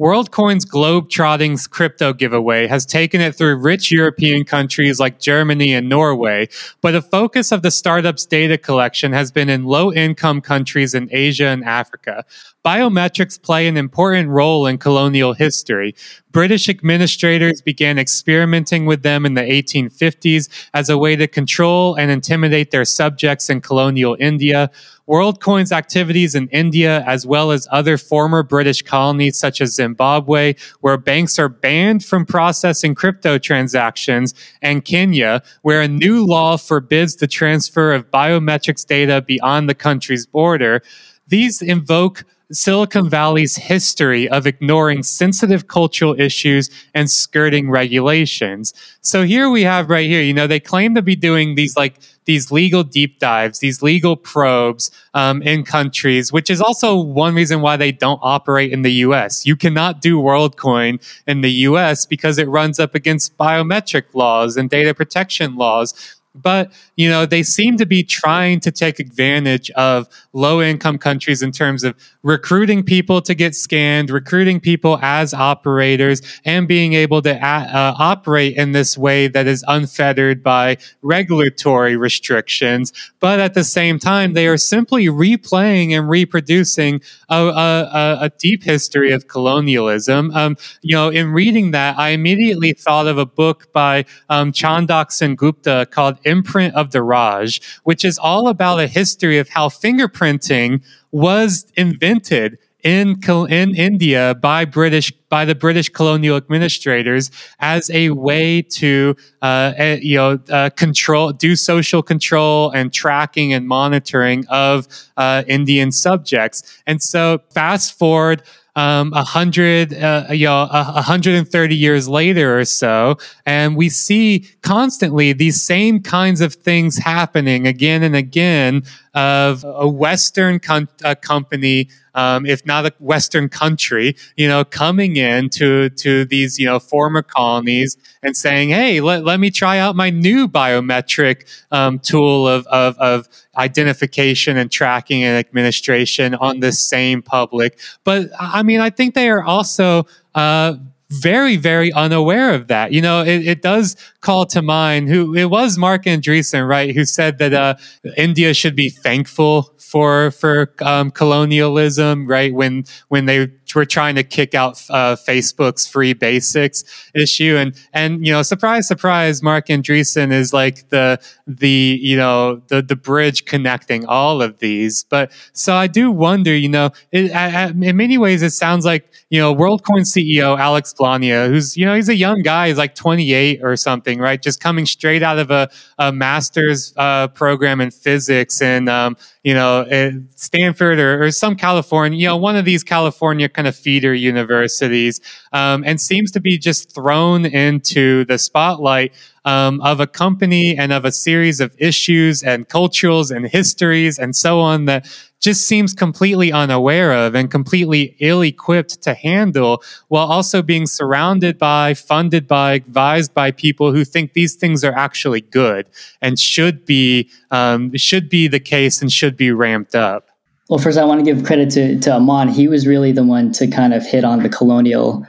WorldCoin's globe-trotting crypto giveaway has taken it through rich European countries like Germany and Norway, but the focus of the startup's data collection has been in low-income countries in Asia and Africa. Biometrics play an important role in colonial history. British administrators began experimenting with them in the 1850s as a way to control and intimidate their subjects in colonial India. WorldCoin's activities in India, as well as other former British colonies such as Zimbabwe, where banks are banned from processing crypto transactions, and Kenya, where a new law forbids the transfer of biometrics data beyond the country's border. These invoke Silicon Valley's history of ignoring sensitive cultural issues and skirting regulations. So here we have right here, you know, they claim to be doing these like these legal deep dives, these legal probes um, in countries, which is also one reason why they don't operate in the US. You cannot do WorldCoin in the US because it runs up against biometric laws and data protection laws but you know they seem to be trying to take advantage of low income countries in terms of recruiting people to get scanned recruiting people as operators and being able to uh, operate in this way that is unfettered by regulatory restrictions. But at the same time they are simply replaying and reproducing a, a, a deep history of colonialism. Um, you know in reading that i immediately thought of a book by um, Chandak Sengoopta called imprint of the Raj, which is all about a history of how fingerprinting was invented in in India by British by the British colonial administrators as a way to uh, eh, you know uh, control do social control and tracking and monitoring of uh, Indian subjects. And so fast forward um, 100, uh, you know, 130 years later or so. And we see constantly these same kinds of things happening again and again of a Western com- a company, um, if not a Western country, you know, coming in to, to these, you know, former colonies and saying, hey, let, let me try out my new biometric um, tool of, of, of identification and tracking and administration on the same public. But I mean, I think they are also uh, very, very unaware of that. You know, it, it, does call to mind who it was Marc Andreessen, right, who said that uh, India should be thankful for for um, colonialism, right? When when they were trying to kick out uh, Facebook's free basics issue, and and you know, surprise, surprise, Marc Andreessen is like the the you know the the bridge connecting all of these. But so I do wonder, you know, it, in many ways, it sounds like you know, WorldCoin CEO Alex Blania, who's you know he's a young guy, he's like 28 or something, right? Just coming straight out of a, a master's uh, program in physics and um, you know Stanford or, or, some California, you know, one of these California kind of feeder universities, um, and seems to be just thrown into the spotlight um, of a company and of a series of issues and cultures and histories and so on that just seems completely unaware of and completely ill equipped to handle while also being surrounded by, funded by, advised by people who think these things are actually good and should be, um, should be the case and should be ramped up. Well, first, I want to give credit to, to Aman. He was really the one to kind of hit on the colonial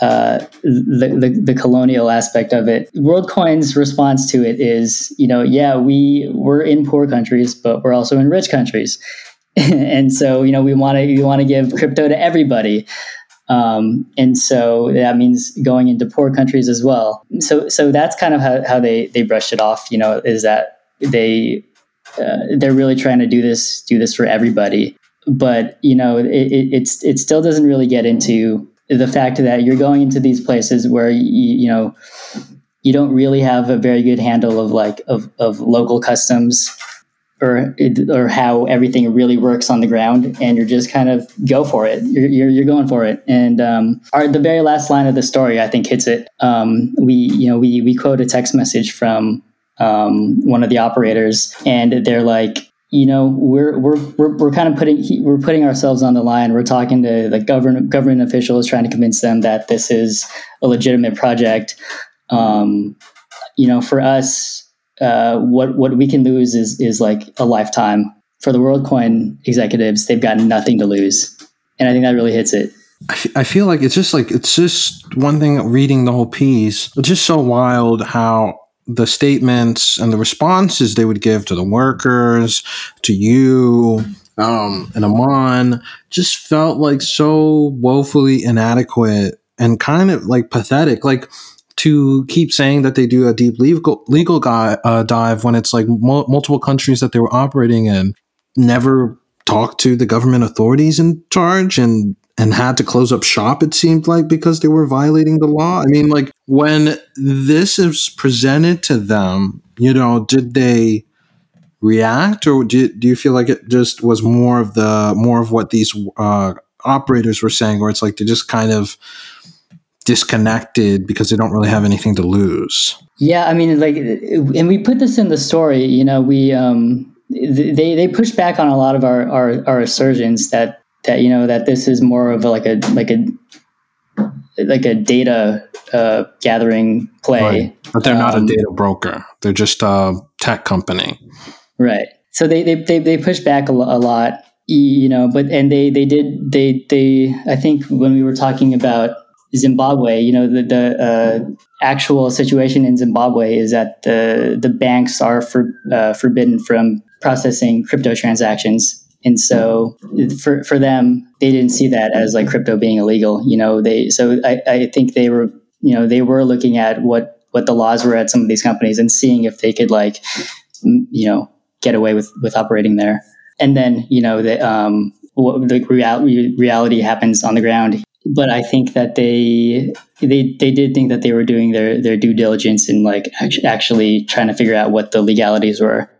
uh, the, the, the colonial aspect of it. WorldCoin's response to it is, you know, yeah, we we're in poor countries, but we're also in rich countries, and so you know we want to we want to give crypto to everybody. Um, and so that means going into poor countries as well. So, so that's kind of how, how they, they brushed it off, you know, is that they, uh, they're really trying to do this, do this for everybody. But, you know, it, it, it still doesn't really get into the fact that you're going into these places where you, you know you don't really have a very good handle of like of, of local customs or or how everything really works on the ground and you're just kind of go for it. You're, you're, you're going for it. And um, our, the very last line of the story i think hits it. Um, we you know we we quote a text message from um, one of the operators and they're like you know we're we're we're, we're kind of putting we're putting ourselves on the line. We're talking to the government government officials trying to convince them that this is a legitimate project. Um, you know for us uh, what what we can lose is is like a lifetime. For the worldcoin executives they've got nothing to lose. And i think that really hits it. I feel like it's just like it's just one thing reading the whole piece. It's just so wild how the statements and the responses they would give to the workers, to you, um, and Aman, just felt like so woefully inadequate and kind of like pathetic. Like to keep saying that they do a deep legal legal guy, uh, dive when it's like multiple countries that they were operating in never talked to the government authorities in charge and and had to close up shop it seemed like because they were violating the law. I mean like when this is presented to them you know did they react or do, do you feel like it just was more of the more of what these uh, operators were saying where it's like they just kind of disconnected because they don't really have anything to lose. Yeah, I mean, like, and we put this in the story. You know, we um, they they push back on a lot of our our, our assertions that that you know that this is more of a, like a like a like a data uh, gathering play. Right. But they're not Um, a data broker. They're just a tech company. Right. So they they they, they push back a, a lot, you know. But and they they did they they I think when we were talking about Zimbabwe, you know, the the uh, actual situation in Zimbabwe is that the the banks are for, uh, forbidden from processing crypto transactions. And so for, for them, they didn't see that as like crypto being illegal. You know, they so I, I think they were you know they were looking at what what the laws were at some of these companies and seeing if they could like you know get away with with operating there. And then you know the um the real, reality happens on the ground. But I think that they they they did think that they were doing their their due diligence and like actually trying to figure out what the legalities were.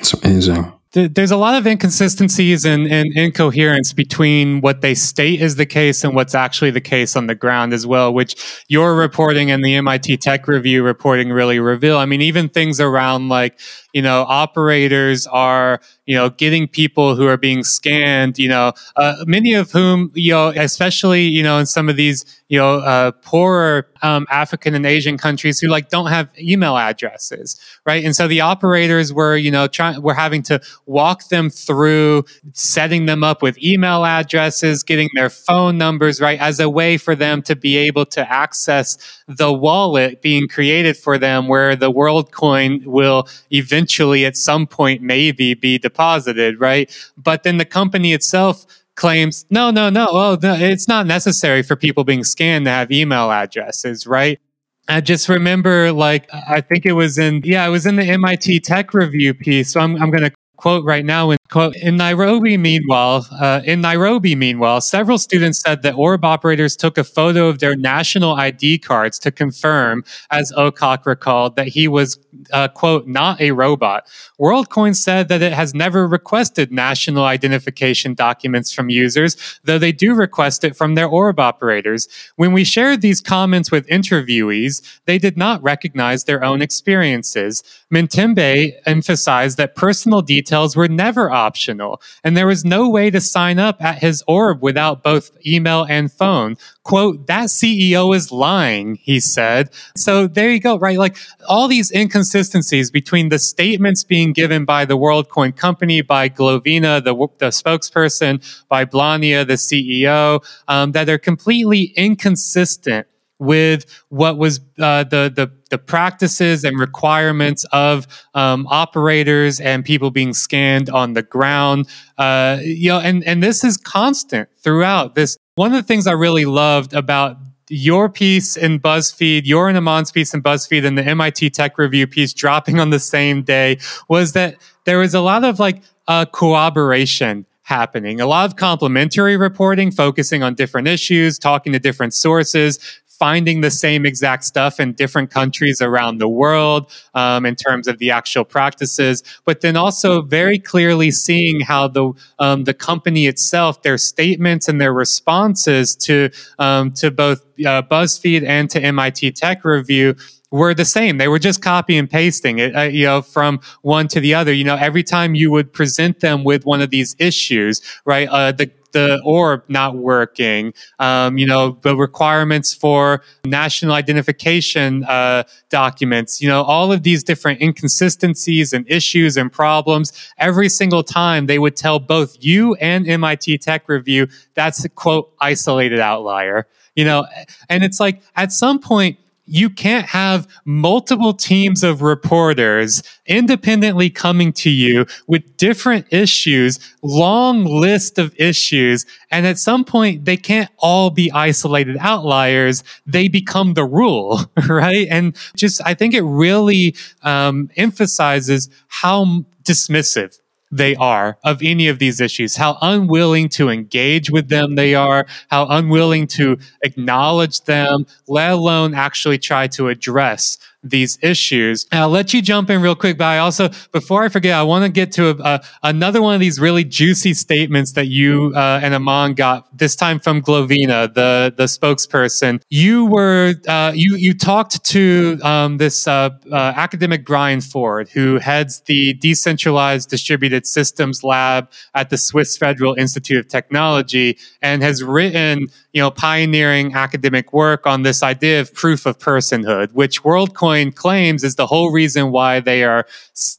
It's amazing. There's a lot of inconsistencies and, and incoherence between what they state is the case and what's actually the case on the ground as well, which your reporting and the MIT Tech Review reporting really reveal. I mean, even things around like, you know, operators are, you know, getting people who are being scanned, you know, uh, many of whom, you know, especially, you know, in some of these, you know, uh, poorer um, African and Asian countries who like don't have email addresses, right? And so the operators were, you know, trying, were having to walk them through setting them up with email addresses, getting their phone numbers, right, as a way for them to be able to access the wallet being created for them where the world coin will eventually at some point maybe be deposited, right? But then the company itself claims, no, no, no, oh, no, it's not necessary for people being scanned to have email addresses, right? I just remember, like, I think it was in, yeah, it was in the MIT Tech Review piece. So I'm, I'm going to quote right now. In, quote, in Nairobi, meanwhile, uh, in Nairobi, meanwhile, several students said that orb operators took a photo of their national ID cards to confirm, as Ocock recalled, that he was, uh, quote, not a robot. WorldCoin said that it has never requested national identification documents from users, though they do request it from their orb operators. When we shared these comments with interviewees, they did not recognize their own experiences. Mintembe emphasized that personal details were never optional, and there was no way to sign up at his orb without both email and phone. Quote, that CEO is lying, he said. So there you go, right? Like all these inconsistencies between the statements being given by the WorldCoin company, by Golovina, the, the spokesperson, by Blania, the CEO, um, that are completely inconsistent with what was uh, the, the the practices and requirements of um, operators and people being scanned on the ground. Uh, you know, and and this is constant throughout. This one of the things I really loved about your piece in BuzzFeed, your and Aman's piece in BuzzFeed, and the MIT Tech Review piece dropping on the same day was that there was a lot of like uh, corroboration happening. A lot of complementary reporting, focusing on different issues, talking to different sources, finding the same exact stuff in different countries around the world um, in terms of the actual practices, but then also very clearly seeing how the um, the company itself, their statements and their responses to um, to both uh, BuzzFeed and to MIT Tech Review were the same. They were just copy and pasting it, uh, you know, from one to the other. You know, every time you would present them with one of these issues, right? Uh, the the orb not working, um, you know, the requirements for national identification uh, documents, you know, all of these different inconsistencies and issues and problems. Every single time they would tell both you and MIT Tech Review that's a quote isolated outlier, you know, and it's like at some point you can't have multiple teams of reporters independently coming to you with different issues, long list of issues. And at some point, they can't all be isolated outliers. They become the rule, right? And just, I think it really um, emphasizes how dismissive they are of any of these issues, how unwilling to engage with them they are, how unwilling to acknowledge them, let alone actually try to address these issues. And I'll let you jump in real quick, but I also, before I forget, I want to get to a, a, another one of these really juicy statements that you uh, and Aman got this time from Golovina, the the spokesperson. You were uh, you you talked to um, this uh, uh academic Bryan Ford, who heads the decentralized distributed systems lab at the Swiss Federal Institute of Technology, and has written you know pioneering academic work on this idea of proof of personhood, which WorldCoin claims is the whole reason why they are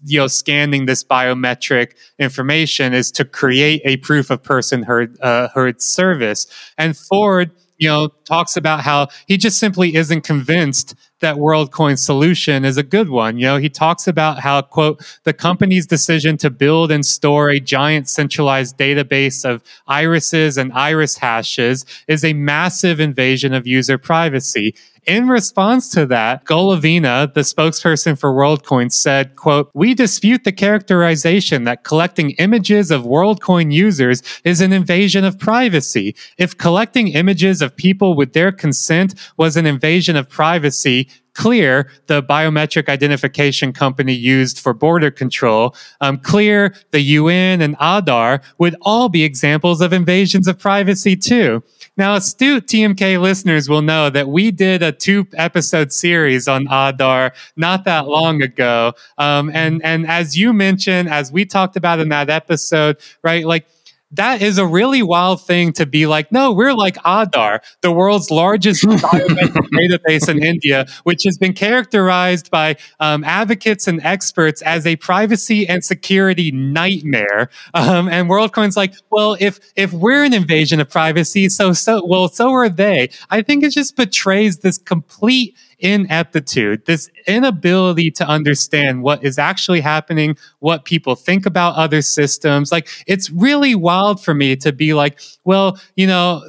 you know scanning this biometric information is to create a proof of personhood uh, service. And Ford you know, talks about how he just simply isn't convinced that WorldCoin solution is a good one. You know, he talks about how, quote, the company's decision to build and store a giant centralized database of irises and iris hashes is a massive invasion of user privacy. In response to that, Golovina, the spokesperson for WorldCoin, said, quote, We dispute the characterization that collecting images of WorldCoin users is an invasion of privacy. If collecting images of people with their consent was an invasion of privacy, Clear, the biometric identification company used for border control, um, Clear, the UN, and Aadhaar would all be examples of invasions of privacy too. Now, astute TMK listeners will know that we did a two episode series on Aadhaar not that long ago. Um, and, and as you mentioned, as we talked about in that episode, right, like that is a really wild thing to be like, no, we're like Aadhaar, the world's largest biometric database in India, which has been characterized by um, advocates and experts as a privacy and security nightmare. Um, and WorldCoin's like, well, if if we're an invasion of privacy, so so well, so are they. I think it just betrays this complete ineptitude, this inability to understand what is actually happening, what people think about other systems. Like, it's really wild for me to be like, well, you know,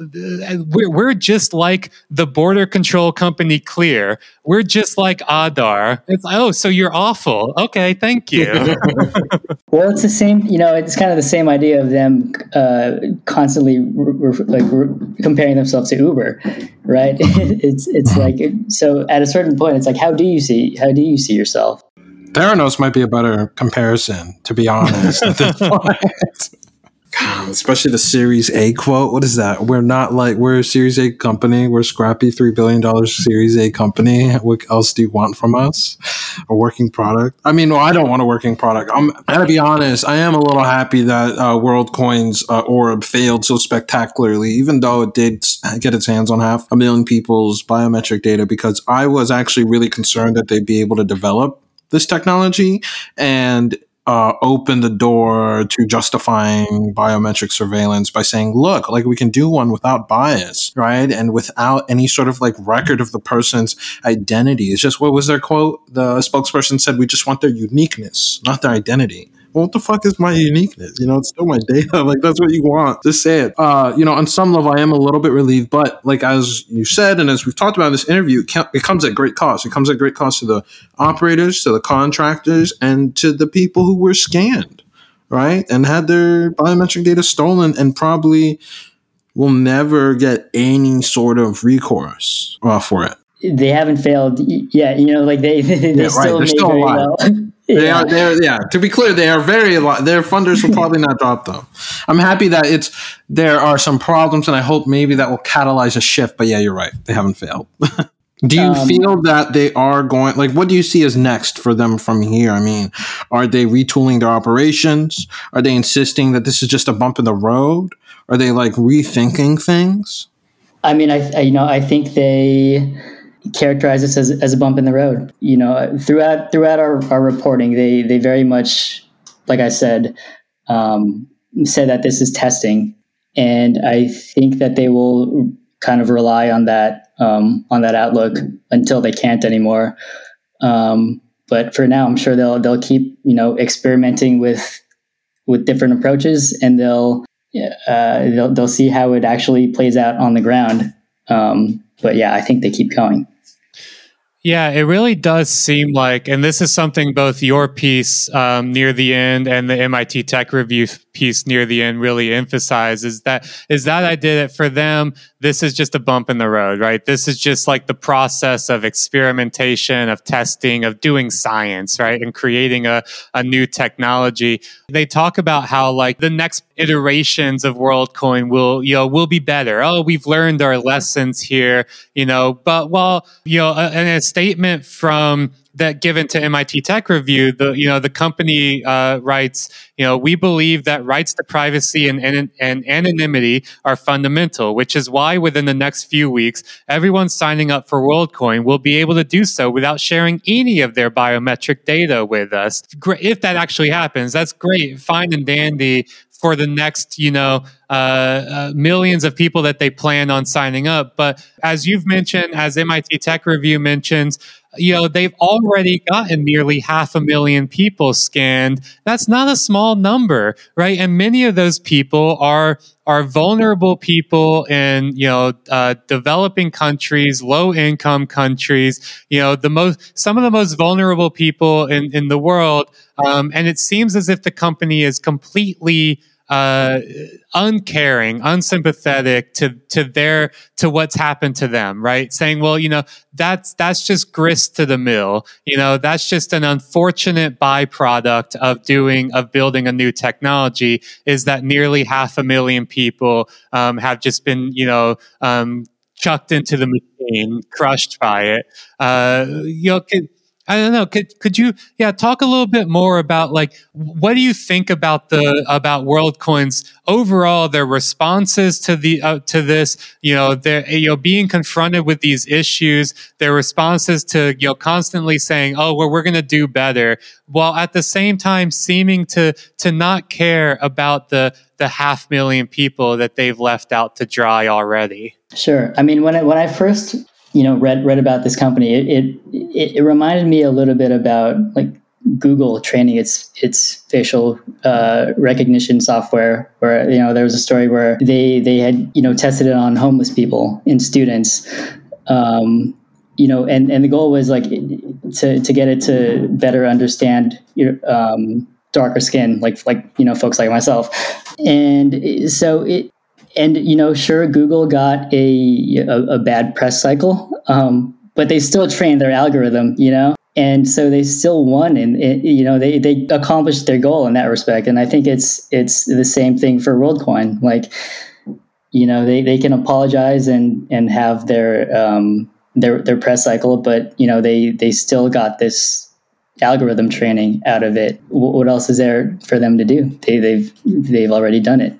we're, we're just like the border control company Clear. We're just like Aadhaar. It's like, oh, so you're awful. Okay, thank you. well, it's the same, you know, it's kind of the same idea of them uh, constantly re- re- like re- comparing themselves to Uber, right? it's it's like so at a certain point, it's like, how do you see how do you see yourself? Theranos might be a better comparison, to be honest. at this point. God, especially the Series A quote. What is that? We're not like we're a Series A company. We're scrappy three billion dollars Series A company. What else do you want from us? A working product? I mean, well, I don't want a working product. I'm. I gotta be honest. I am a little happy that uh, WorldCoin's uh, Orb failed so spectacularly, even though it did get its hands on half a million people's biometric data. Because I was actually really concerned that they'd be able to develop this technology and uh, open the door to justifying biometric surveillance by saying, look, like we can do one without bias, right? And without any sort of like record of the person's identity. It's just what was their quote? The spokesperson said, we just want their uniqueness, not their identity well, what the fuck is my uniqueness? You know, it's still my data. like that's what you want. Just say it. Uh, you know, on some level, I am a little bit relieved, but like as you said, and as we've talked about in this interview, it, comes at great cost. It comes at great cost to the operators, to the contractors, and to the people who were scanned, right, and had their biometric data stolen, and probably will never get any sort of recourse uh, for it they haven't failed yet. You know, like they they, yeah, still right. still alive. Well. They are. They're yeah. To be clear, they are very. Their funders will probably not drop them. I'm happy that it's there are some problems, and I hope maybe that will catalyze a shift. But yeah, you're right. They haven't failed. do you um, feel that they are going? Like, what do you see as next for them from here? I mean, are they retooling their operations? Are they insisting that this is just a bump in the road? Are they like rethinking things? I mean, I, I you know I think they characterize this as, as a bump in the road. You know, throughout throughout our, our reporting, they they very much, like I said, um, said that this is testing, and I think that they will kind of rely on that um, on that outlook until they can't anymore. Um, but for now, I'm sure they'll they'll keep you know experimenting with with different approaches, and they'll uh, they'll they'll see how it actually plays out on the ground. Um, but yeah, I think they keep going. Yeah, it really does seem like, and this is something both your piece um, near the end and the MIT Tech Review piece near the end really emphasizes that is that I did it for them. This is just a bump in the road, right? This is just like the process of experimentation, of testing, of doing science, right? And creating a, a new technology. They talk about how like the next iterations of WorldCoin will, you know, will be better. Oh, we've learned our lessons here, you know, but well, you know, a, a statement from that given to MIT Tech Review, the you know the company uh, writes, you know, we believe that rights to privacy and, and, and anonymity are fundamental, which is why within the next few weeks, everyone signing up for WorldCoin will be able to do so without sharing any of their biometric data with us. If that actually happens, that's great, fine and dandy for the next, you know, uh, uh, millions of people that they plan on signing up. But as you've mentioned, as MIT Tech Review mentions, you know they've already gotten nearly half a million people scanned. That's not a small number right? And many of those people are are vulnerable people in you know uh, developing countries low income countries you know the most some of the most vulnerable people in in the world. Um, and it seems as if the company is completely uh, uncaring, unsympathetic to to their to what's happened to them, right? Saying, well, you know, that's that's just grist to the mill. You know, that's just an unfortunate byproduct of doing of building a new technology. Is that nearly half a million people um, have just been, you know, um, chucked into the machine, crushed by it. Uh, you know. I don't know. Could could you yeah talk a little bit more about like what do you think about the about WorldCoins overall their responses to the uh, to this you know their you know being confronted with these issues their responses to you know constantly saying oh well we're going to do better while at the same time seeming to to not care about the the half million people that they've left out to dry already. Sure. I mean when I, when I first you know read read about this company, it it, it reminded me a little bit about like Google training its its facial uh, recognition software. Where you know there was a story where they they had you know tested it on homeless people and students. Um, you know, and, and the goal was like to, to get it to better understand your um, darker skin, like like you know folks like myself, and so it and you know, sure, Google got a a, a bad press cycle, um, but they still trained their algorithm, you know, and so they still won, and you know, they they accomplished their goal in that respect. And I think it's it's the same thing for WorldCoin, like. You know, they, they can apologize and, and have their um, their their press cycle, but you know they they still got this algorithm training out of it. What else is there for them to do? They they've they've already done it.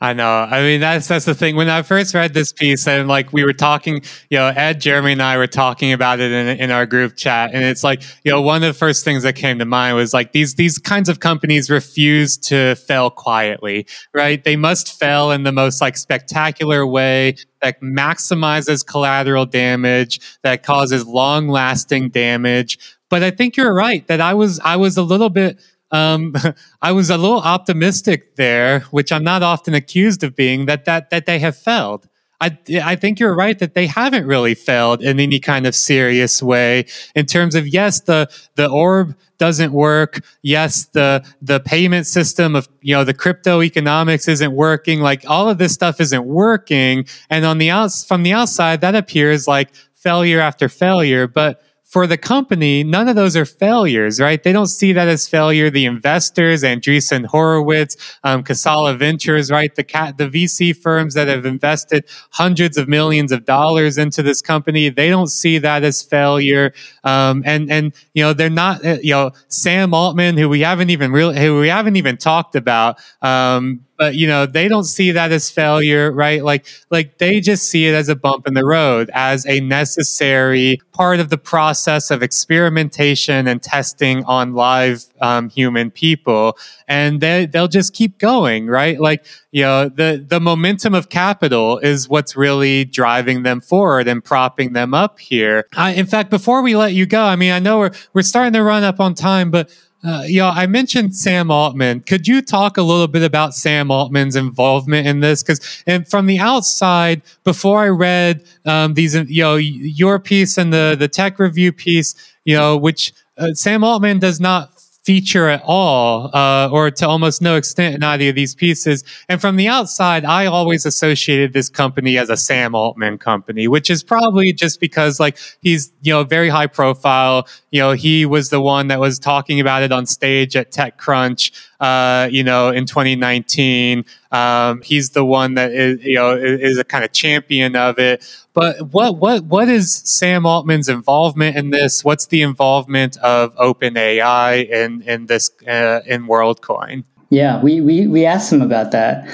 I know. I mean, that's that's the thing. When I first read this piece, and like we were talking, you know, Ed, Jeremy, and I were talking about it in, in our group chat, and it's like, you know, one of the first things that came to mind was like these these kinds of companies refuse to fail quietly, right? They must fail in the most like spectacular way that maximizes collateral damage, that causes long lasting damage. But I think you're right that I was I was a little bit um, I was a little optimistic there, which I'm not often accused of being, that that that they have failed. I, I think you're right that they haven't really failed in any kind of serious way. In terms of yes the the orb doesn't work. Yes the the payment system of you know the crypto economics isn't working. Like all of this stuff isn't working. And on the outs from the outside that appears like failure after failure. But for the company, none of those are failures, right? They don't see that as failure. The investors, Andreessen Horowitz, um, Khosla Ventures, right? The cat, the VC firms that have invested hundreds of millions of dollars into this company, they don't see that as failure. Um, and and you know they're not, uh, you know, Sam Altman, who we haven't even really, who we haven't even talked about. Um, but you know they don't see that as failure right? Like like they just see it as a bump in the road as a necessary part of the process of experimentation and testing on live um, human people. And they, they'll just keep going right? Like you know the the momentum of capital is what's really driving them forward and propping them up here. I, in fact before we let you go i mean i know we're we're starting to run up on time but uh, you I mentioned Sam Altman. Could you talk a little bit about Sam Altman's involvement in this? Because, and from the outside, before I read um, these, you know, your piece and the the tech review piece, you know, which uh, Sam Altman does not feature at all, uh, or to almost no extent in either of these pieces. And from the outside, I always associated this company as a Sam Altman company, which is probably just because like he's, you know, very high profile. You know, he was the one that was talking about it on stage at TechCrunch, uh, you know, in 2019. Um, he's the one that is, you know, is a kind of champion of it. But what what what is Sam Altman's involvement in this? What's the involvement of OpenAI in in this uh, in WorldCoin? Yeah, we, we we asked him about that.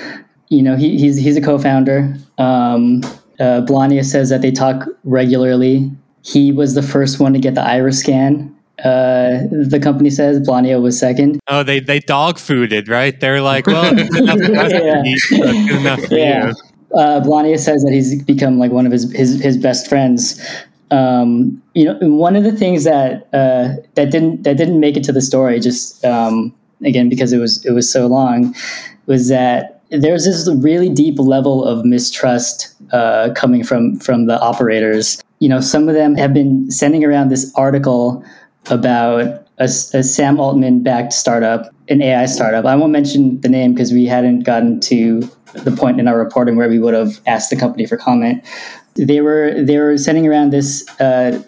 You know, he, he's he's a co-founder. Um, uh, Blania says that they talk regularly. He was the first one to get the iris scan. Uh, the company says Blania was second. Oh, they they dog fooded, right? They're like, well, enough, yeah. enough yeah. Uh, Blania says that he's become like one of his his, his best friends. Um, you know, one of the things that uh, that didn't that didn't make it to the story, just um, again because it was it was so long, was that there's this really deep level of mistrust uh, coming from from the operators. You know, some of them have been sending around this article about a, a Sam Altman backed startup, an AI startup. I won't mention the name because we hadn't gotten to the point in our reporting where we would have asked the company for comment. They were they were sending around this uh,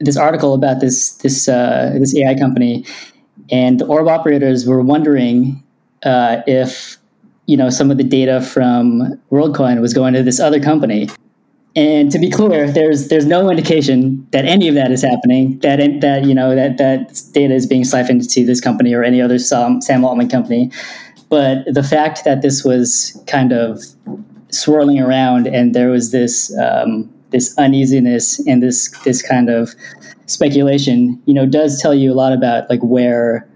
this article about this this uh, this AI company, and the orb operators were wondering uh, if you know some of the data from WorldCoin was going to this other company. And to be clear, there's there's no indication that any of that is happening. That that you know that that data is being siphoned to this company or any other Sam, Sam Altman company. But the fact that this was kind of swirling around and there was this um, this uneasiness and this this kind of speculation, you know, does tell you a lot about like where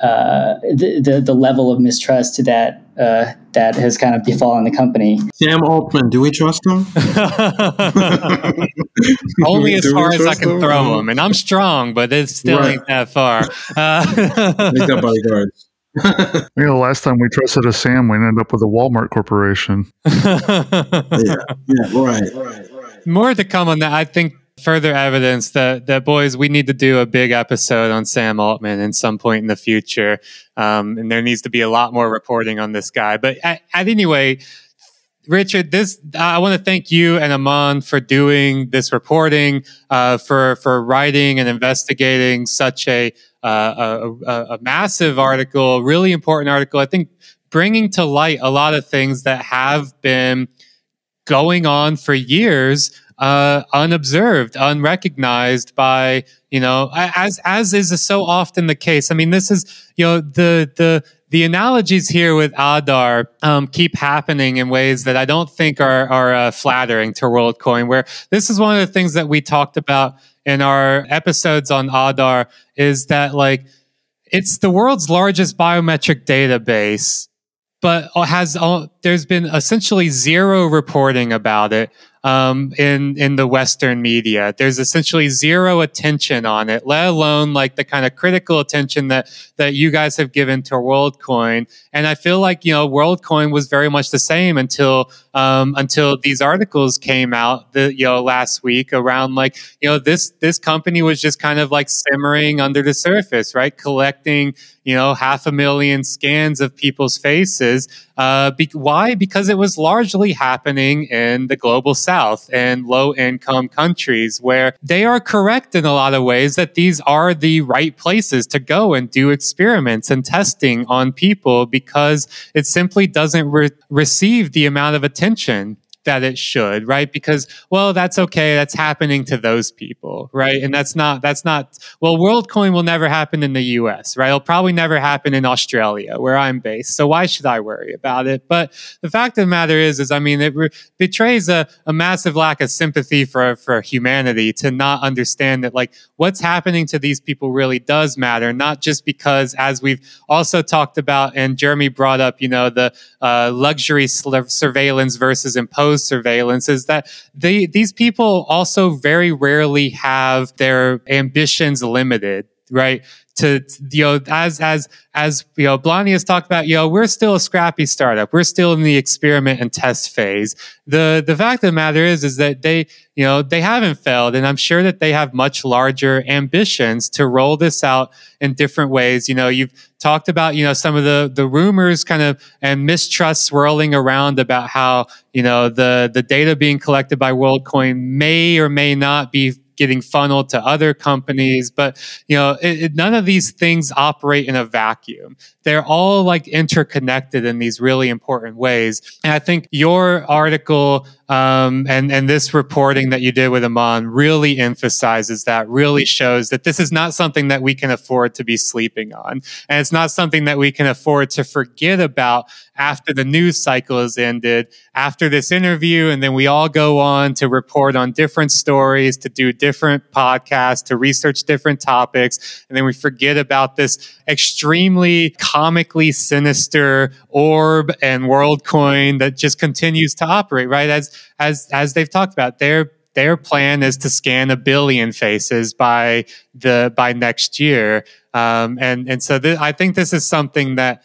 uh, the, the, the level of mistrust that uh, that has kind of befallen the company. Sam Altman, do we trust him? Only as far as I can him? throw him, and I'm strong, but it still right. ain't that far. Uh, Make that bodyguards you know, the last time we trusted a Sam, we ended up with a Walmart Corporation. yeah, yeah, right, right, right. More to come on that. I think further evidence that that boys, we need to do a big episode on Sam Altman in some point in the future, um, and there needs to be a lot more reporting on this guy. But at, at anyway. Richard, this I want to thank you and Aman for doing this reporting, uh, for for writing and investigating such a uh, a, a, massive article, really important article. I think bringing to light a lot of things that have been going on for years, uh, unobserved, unrecognized by you know, as as is so often the case. I mean, this is you know the the the analogies here with Aadhaar um, keep happening in ways that I don't think are are uh, flattering to WorldCoin. Where this is one of the things that we talked about in our episodes on Aadhaar is that like it's the world's largest biometric database, but has there's been essentially zero reporting about it um, in in the Western media. There's essentially zero attention on it, let alone like the kind of critical attention that that you guys have given to WorldCoin. And I feel like you know WorldCoin was very much the same until um, until these articles came out the you know last week around like you know this this company was just kind of like simmering under the surface, right? Collecting you know half a million scans of people's faces. Uh, be- why? Because it was largely happening in the global south and low income countries where they are correct in a lot of ways that these are the right places to go and do experiments and testing on people because it simply doesn't re- receive the amount of attention that it should, right? Because well, that's okay. That's happening to those people, right? And that's not that's not well, WorldCoin will never happen in the US, right? It'll probably never happen in Australia where I'm based. So why should I worry about it? But the fact of the matter is is I mean it re- betrays a, a massive lack of sympathy for for humanity to not understand that like what's happening to these people really does matter, not just because as we've also talked about and Jeremy brought up, you know, the uh, luxury surveillance versus imposed surveillance is that they, these people also very rarely have their ambitions limited, right? To you know as as as you know Blania has talked about you know we're still a scrappy startup. We're still in the experiment and test phase. The the fact of the matter is is that they you know they haven't failed and I'm sure that they have much larger ambitions to roll this out in different ways. You know you've talked about you know some of the the rumors kind of and mistrust swirling around about how you know the the data being collected by WorldCoin may or may not be getting funneled to other companies. But you know, it, it, none of these things operate in a vacuum. They're all like interconnected in these really important ways. And I think your article um, and and this reporting that you did with Aman really emphasizes that. Really shows that this is not something that we can afford to be sleeping on, and it's not something that we can afford to forget about after the news cycle has ended, after this interview, and then we all go on to report on different stories, to do different podcasts, to research different topics, and then we forget about this extremely comically sinister orb and world coin that just continues to operate, right? As as as they've talked about, their their plan is to scan a billion faces by the by next year, um, and and so th- I think this is something that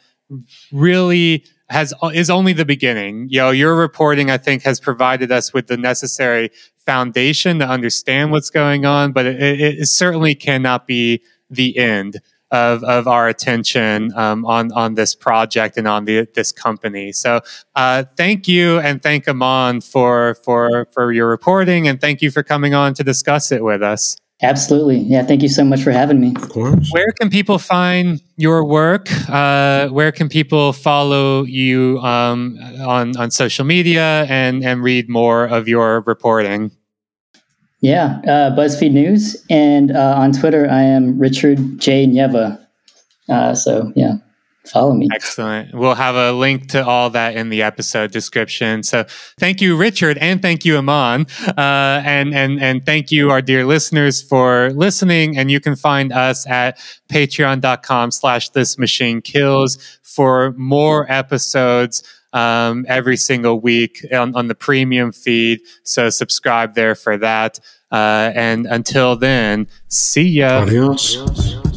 really has is only the beginning. You know, your reporting I think has provided us with the necessary foundation to understand what's going on, but it, it certainly cannot be the end of, of our attention um, on on this project and on the, this company. So uh, thank you and thank Aman for for for your reporting and thank you for coming on to discuss it with us. Absolutely. Yeah. Thank you so much for having me. Of course. Where can people find your work? Uh, where can people follow you um, on, on social media and, and read more of your reporting? Yeah. Uh, BuzzFeed News. And uh, on Twitter, I am Richard J. Nieva. Uh, so, yeah follow me. Excellent. We'll have a link to all that in the episode description. So thank you, Richard, and thank you, Aman, uh, and and and thank you, our dear listeners, for listening. And you can find us at Patreon.com/slash This Machine Kills for more episodes. Um, every single week on, on the premium feed. So subscribe there for that. Uh, and until then, see ya. Adios. Adios.